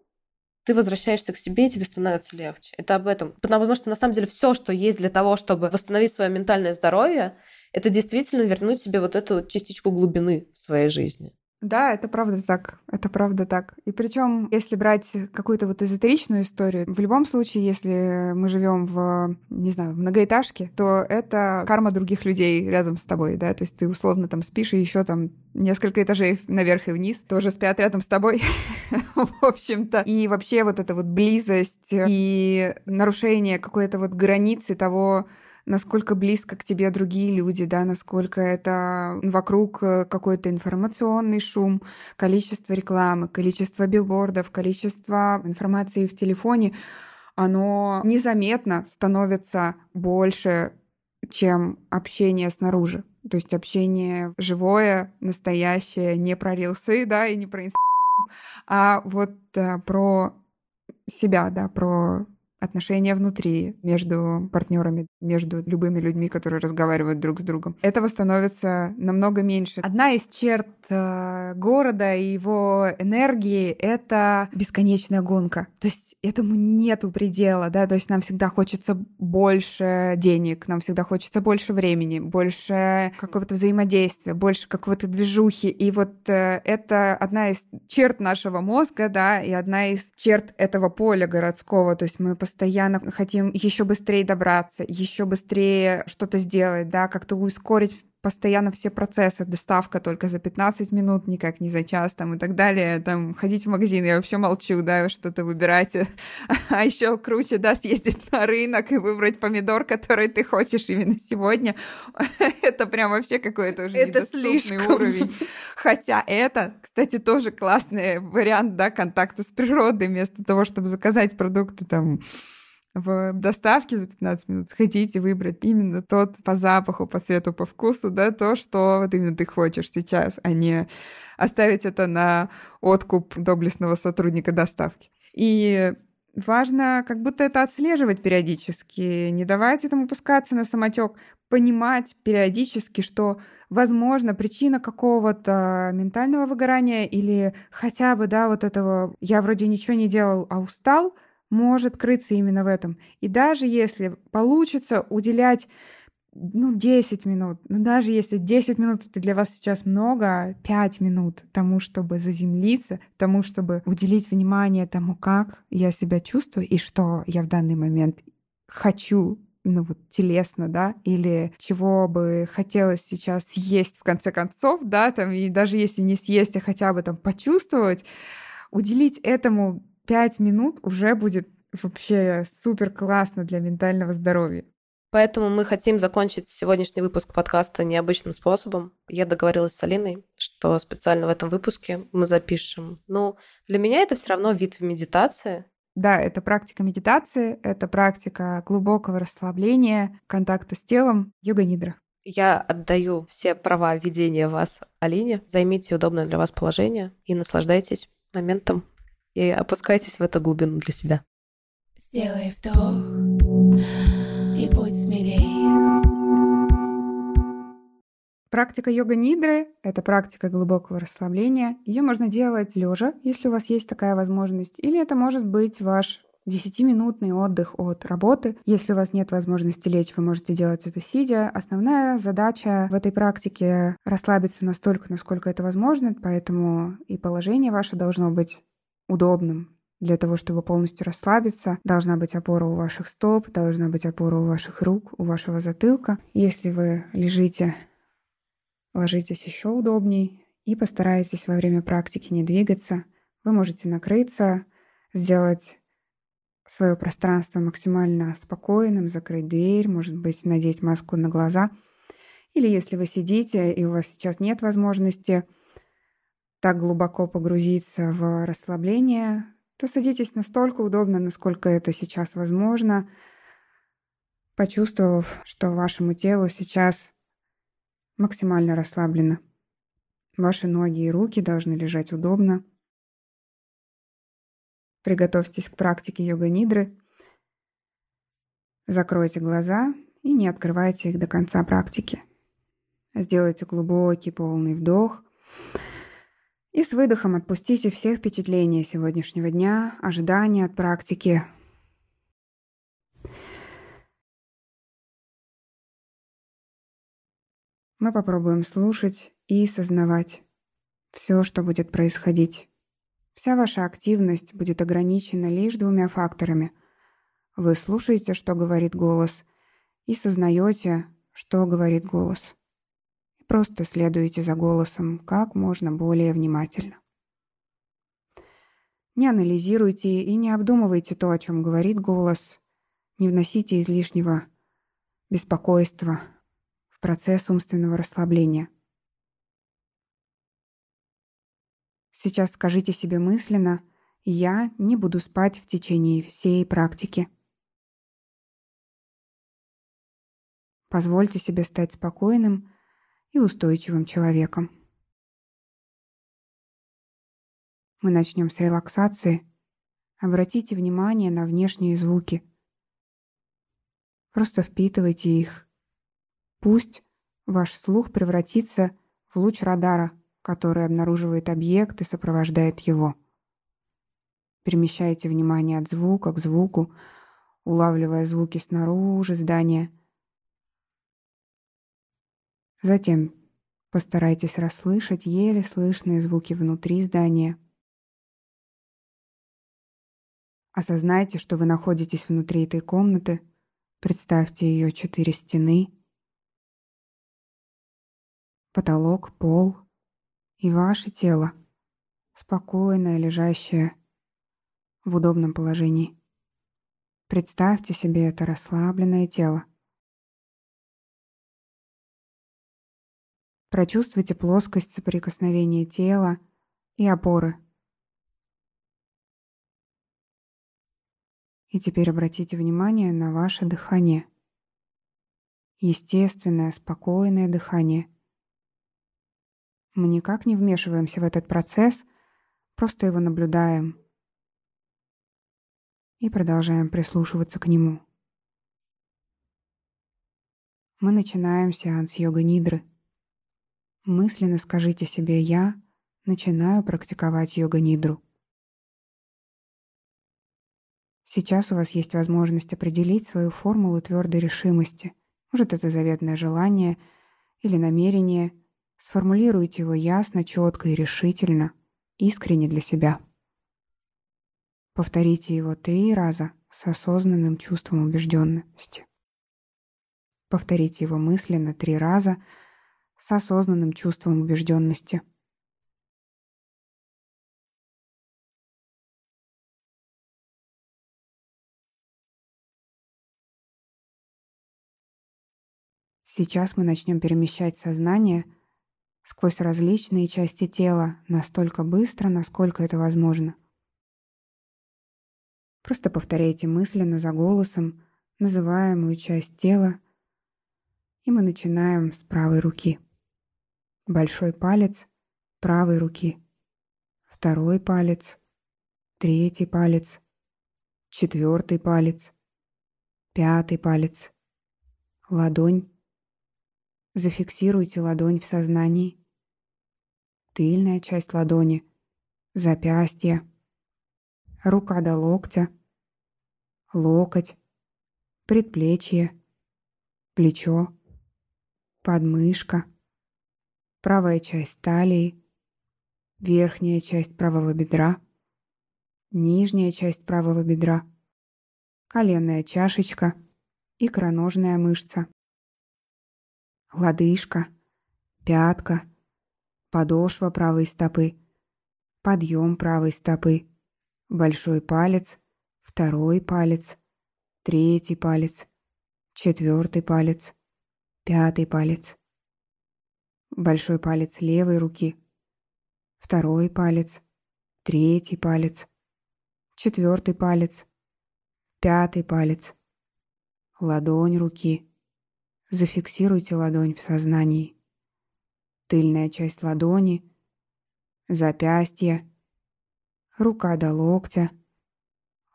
ты возвращаешься к себе, и тебе становится легче. Это об этом. Потому что на самом деле все, что есть для того, чтобы восстановить свое ментальное здоровье, это действительно вернуть себе вот эту частичку глубины в своей жизни. Да, это правда так. Это правда так. И причем, если брать какую-то вот эзотеричную историю, в любом случае, если мы живем в, не знаю, в многоэтажке, то это карма других людей рядом с тобой, да, то есть ты условно там спишь и еще там несколько этажей наверх и вниз тоже спят рядом с тобой, *laughs* в общем-то. И вообще вот эта вот близость и нарушение какой-то вот границы того, насколько близко к тебе другие люди, да, насколько это вокруг э, какой-то информационный шум, количество рекламы, количество билбордов, количество информации в телефоне, оно незаметно становится больше, чем общение снаружи. То есть общение живое, настоящее, не про рилсы, да, и не про инст... а вот а, про себя, да, про отношения внутри между партнерами, между любыми людьми, которые разговаривают друг с другом. Этого становится намного меньше. Одна из черт э, города и его энергии — это бесконечная гонка. То есть этому нету предела, да, то есть нам всегда хочется больше денег, нам всегда хочется больше времени, больше какого-то взаимодействия, больше какого-то движухи, и вот э, это одна из черт нашего мозга, да, и одна из черт этого поля городского, то есть мы постоянно хотим еще быстрее добраться, еще быстрее что-то сделать, да, как-то ускорить постоянно все процессы, доставка только за 15 минут, никак не за час там и так далее, там ходить в магазин, я вообще молчу, да, что-то выбирать, *laughs* а еще круче, да, съездить на рынок и выбрать помидор, который ты хочешь именно сегодня, *laughs* это прям вообще какой-то уже это слишком. уровень. Хотя это, кстати, тоже классный вариант, да, контакта с природой, вместо того, чтобы заказать продукты там в доставке за 15 минут сходить и выбрать именно тот по запаху, по цвету, по вкусу, да, то, что вот именно ты хочешь сейчас, а не оставить это на откуп доблестного сотрудника доставки. И важно как будто это отслеживать периодически, не давать этому пускаться на самотек, понимать периодически, что, возможно, причина какого-то ментального выгорания или хотя бы, да, вот этого «я вроде ничего не делал, а устал», может крыться именно в этом. И даже если получится уделять ну, 10 минут. Ну, даже если 10 минут это для вас сейчас много, 5 минут тому, чтобы заземлиться, тому, чтобы уделить внимание тому, как я себя чувствую и что я в данный момент хочу ну вот телесно, да, или чего бы хотелось сейчас съесть в конце концов, да, там, и даже если не съесть, а хотя бы там почувствовать, уделить этому 5 минут уже будет вообще супер классно для ментального здоровья. Поэтому мы хотим закончить сегодняшний выпуск подкаста необычным способом. Я договорилась с Алиной, что специально в этом выпуске мы запишем. Ну, для меня это все равно вид медитации. Да, это практика медитации, это практика глубокого расслабления, контакта с телом, йога-нидра. Я отдаю все права ведения вас Алине. Займите удобное для вас положение и наслаждайтесь моментом и опускайтесь в эту глубину для себя. Сделай вдох и будь смелее. Практика йога-нидры — это практика глубокого расслабления. Ее можно делать лежа, если у вас есть такая возможность, или это может быть ваш 10-минутный отдых от работы. Если у вас нет возможности лечь, вы можете делать это сидя. Основная задача в этой практике — расслабиться настолько, насколько это возможно, поэтому и положение ваше должно быть удобным, для того, чтобы полностью расслабиться, должна быть опора у ваших стоп, должна быть опора у ваших рук, у вашего затылка. Если вы лежите, ложитесь еще удобней и постарайтесь во время практики не двигаться. Вы можете накрыться, сделать свое пространство максимально спокойным, закрыть дверь, может быть, надеть маску на глаза. Или если вы сидите и у вас сейчас нет возможности так глубоко погрузиться в расслабление, то садитесь настолько удобно, насколько это сейчас возможно, почувствовав, что вашему телу сейчас максимально расслаблено. Ваши ноги и руки должны лежать удобно. Приготовьтесь к практике йога-нидры. Закройте глаза и не открывайте их до конца практики. Сделайте глубокий полный вдох – и с выдохом отпустите все впечатления сегодняшнего дня, ожидания от практики. Мы попробуем слушать и сознавать все, что будет происходить. Вся ваша активность будет ограничена лишь двумя факторами. Вы слушаете, что говорит голос, и сознаете, что говорит голос. Просто следуйте за голосом как можно более внимательно. Не анализируйте и не обдумывайте то, о чем говорит голос. Не вносите излишнего беспокойства в процесс умственного расслабления. Сейчас скажите себе мысленно «Я не буду спать в течение всей практики». Позвольте себе стать спокойным и устойчивым человеком. Мы начнем с релаксации. Обратите внимание на внешние звуки. Просто впитывайте их. Пусть ваш слух превратится в луч радара, который обнаруживает объект и сопровождает его. Перемещайте внимание от звука к звуку, улавливая звуки снаружи здания – Затем постарайтесь расслышать еле слышные звуки внутри здания. Осознайте, что вы находитесь внутри этой комнаты. Представьте ее четыре стены, потолок, пол и ваше тело, спокойное, лежащее в удобном положении. Представьте себе это расслабленное тело. Прочувствуйте плоскость соприкосновения тела и опоры. И теперь обратите внимание на ваше дыхание. Естественное, спокойное дыхание. Мы никак не вмешиваемся в этот процесс, просто его наблюдаем. и продолжаем прислушиваться к нему. Мы начинаем сеанс йога-нидры. Мысленно скажите себе «Я начинаю практиковать йога-нидру». Сейчас у вас есть возможность определить свою формулу твердой решимости. Может, это заветное желание или намерение. Сформулируйте его ясно, четко и решительно, искренне для себя. Повторите его три раза с осознанным чувством убежденности. Повторите его мысленно три раза с осознанным чувством убежденности. Сейчас мы начнем перемещать сознание сквозь различные части тела настолько быстро, насколько это возможно. Просто повторяйте мысленно за голосом называемую часть тела, и мы начинаем с правой руки. Большой палец правой руки, второй палец, третий палец, четвертый палец, пятый палец, ладонь. Зафиксируйте ладонь в сознании. Тыльная часть ладони, запястье, рука до локтя, локоть, предплечье, плечо, подмышка, правая часть талии, верхняя часть правого бедра, нижняя часть правого бедра, коленная чашечка, икроножная мышца лодыжка, пятка, подошва правой стопы, подъем правой стопы, большой палец, второй палец, третий палец, четвертый палец, пятый палец, большой палец левой руки, второй палец, третий палец, четвертый палец, пятый палец, ладонь руки, Зафиксируйте ладонь в сознании. Тыльная часть ладони, запястье, рука до локтя,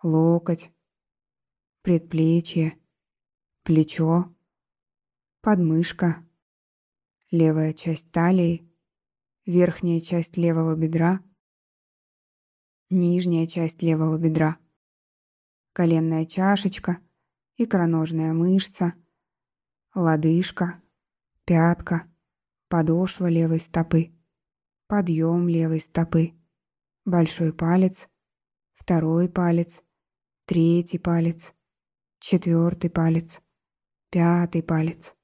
локоть, предплечье, плечо, подмышка, левая часть талии, верхняя часть левого бедра, нижняя часть левого бедра, коленная чашечка, икроножная мышца — лодыжка, пятка, подошва левой стопы, подъем левой стопы, большой палец, второй палец, третий палец, четвертый палец, пятый палец.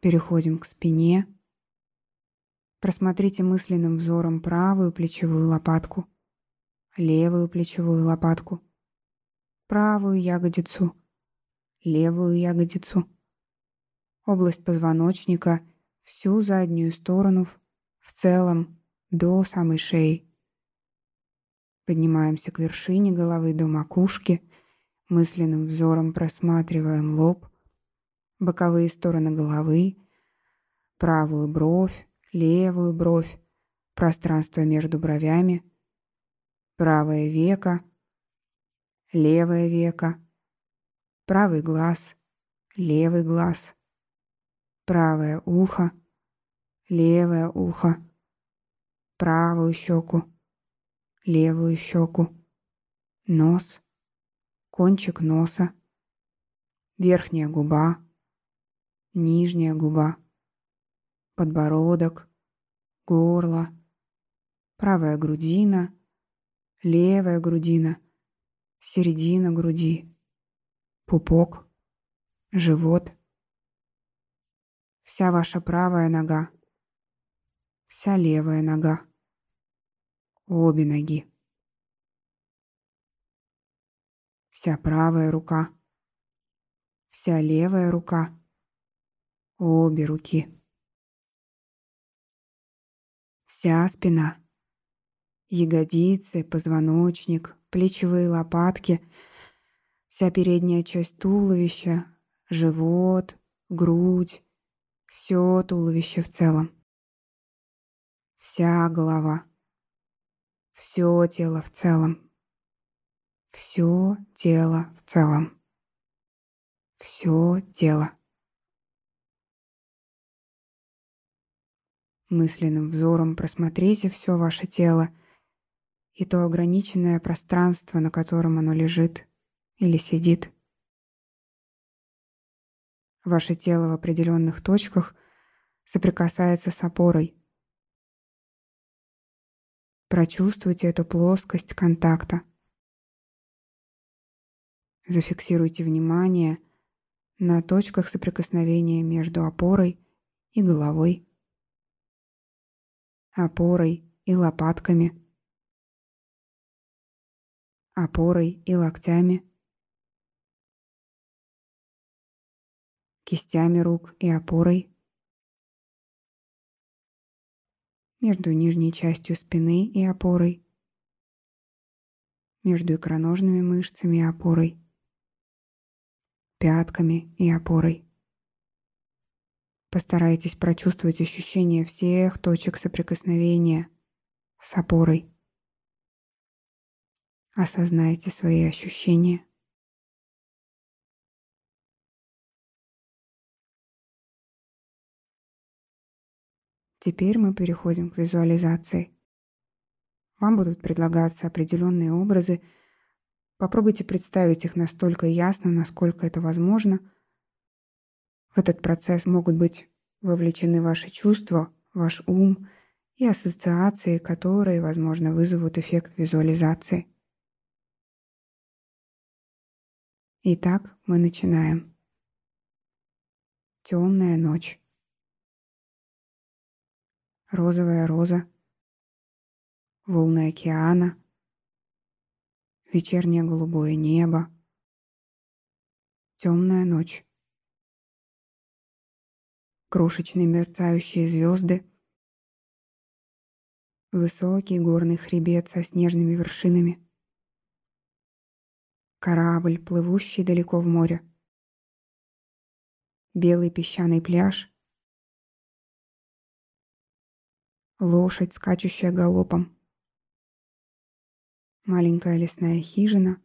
Переходим к спине. Просмотрите мысленным взором правую плечевую лопатку, левую плечевую лопатку, правую ягодицу, левую ягодицу область позвоночника, всю заднюю сторону, в целом, до самой шеи. Поднимаемся к вершине головы до макушки, мысленным взором просматриваем лоб, боковые стороны головы, правую бровь, левую бровь, пространство между бровями, правое веко, левое веко, правый глаз, левый глаз, правое ухо, левое ухо, правую щеку, левую щеку, нос, кончик носа, верхняя губа, нижняя губа, подбородок, горло, правая грудина, левая грудина, середина груди, пупок, живот – Вся ваша правая нога. Вся левая нога. Обе ноги. Вся правая рука. Вся левая рука. Обе руки. Вся спина. Ягодицы, позвоночник, плечевые лопатки, вся передняя часть туловища, живот, грудь, все туловище в целом. Вся голова. Все тело в целом. все тело в целом. Все тело. Мысленным взором просмотрите все ваше тело и то ограниченное пространство, на котором оно лежит или сидит. Ваше тело в определенных точках соприкасается с опорой. Прочувствуйте эту плоскость контакта. Зафиксируйте внимание на точках соприкосновения между опорой и головой опорой и лопатками, опорой и локтями, кистями рук и опорой, между нижней частью спины и опорой, между икроножными мышцами и опорой, пятками и опорой. Постарайтесь прочувствовать ощущение всех точек соприкосновения с опорой. Осознайте свои ощущения. Теперь мы переходим к визуализации. Вам будут предлагаться определенные образы. Попробуйте представить их настолько ясно, насколько это возможно – в этот процесс могут быть вовлечены ваши чувства, ваш ум и ассоциации, которые, возможно, вызовут эффект визуализации. Итак, мы начинаем. Темная ночь. Розовая роза. Волны океана. Вечернее голубое небо. Темная ночь крошечные мерцающие звезды, высокий горный хребет со снежными вершинами, корабль, плывущий далеко в море, белый песчаный пляж, лошадь, скачущая галопом, маленькая лесная хижина,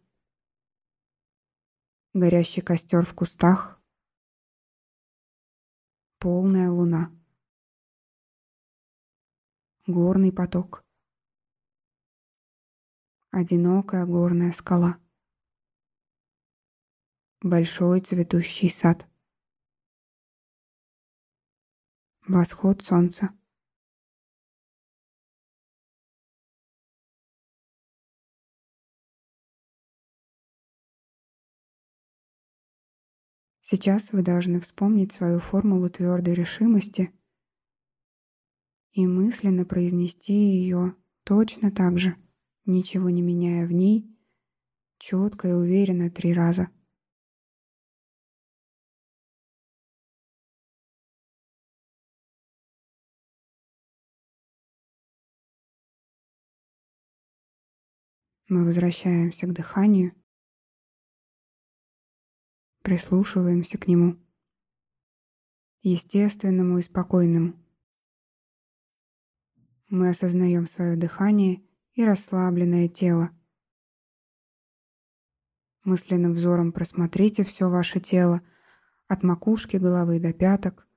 горящий костер в кустах, полная луна. Горный поток. Одинокая горная скала. Большой цветущий сад. Восход солнца. Сейчас вы должны вспомнить свою формулу твердой решимости и мысленно произнести ее точно так же, ничего не меняя в ней, четко и уверенно три раза. Мы возвращаемся к дыханию прислушиваемся к нему, естественному и спокойному. Мы осознаем свое дыхание и расслабленное тело. Мысленным взором просмотрите все ваше тело от макушки головы до пяток.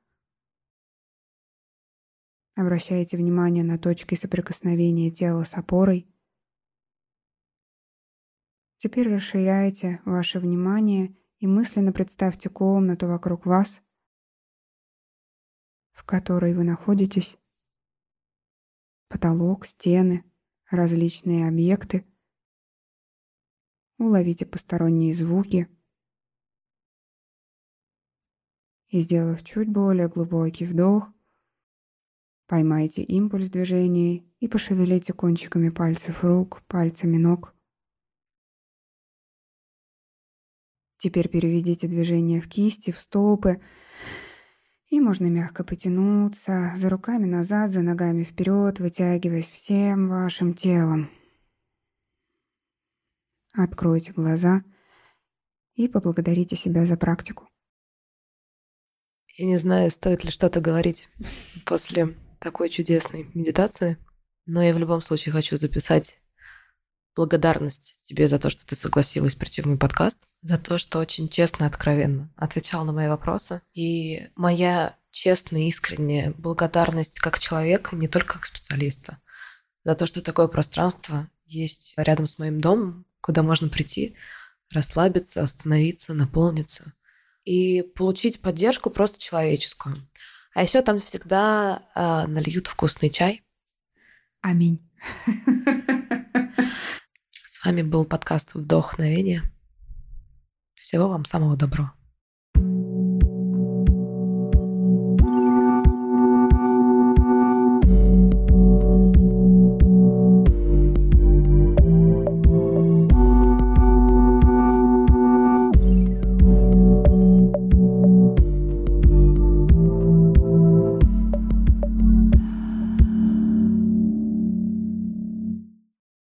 Обращайте внимание на точки соприкосновения тела с опорой. Теперь расширяйте ваше внимание и мысленно представьте комнату вокруг вас, в которой вы находитесь. Потолок, стены, различные объекты. Уловите посторонние звуки. И сделав чуть более глубокий вдох, поймайте импульс движения и пошевелите кончиками пальцев рук, пальцами ног. Теперь переведите движение в кисти, в стопы. И можно мягко потянуться за руками назад, за ногами вперед, вытягиваясь всем вашим телом. Откройте глаза и поблагодарите себя за практику. Я не знаю, стоит ли что-то говорить после такой чудесной медитации, но я в любом случае хочу записать благодарность тебе за то, что ты согласилась прийти в мой подкаст, за то, что очень честно и откровенно отвечал на мои вопросы. И моя честная, искренняя благодарность как человека, не только как специалиста, за то, что такое пространство есть рядом с моим домом, куда можно прийти, расслабиться, остановиться, наполниться и получить поддержку просто человеческую. А еще там всегда э, нальют вкусный чай. Аминь. С вами был подкаст «Вдохновение». Всего вам самого доброго.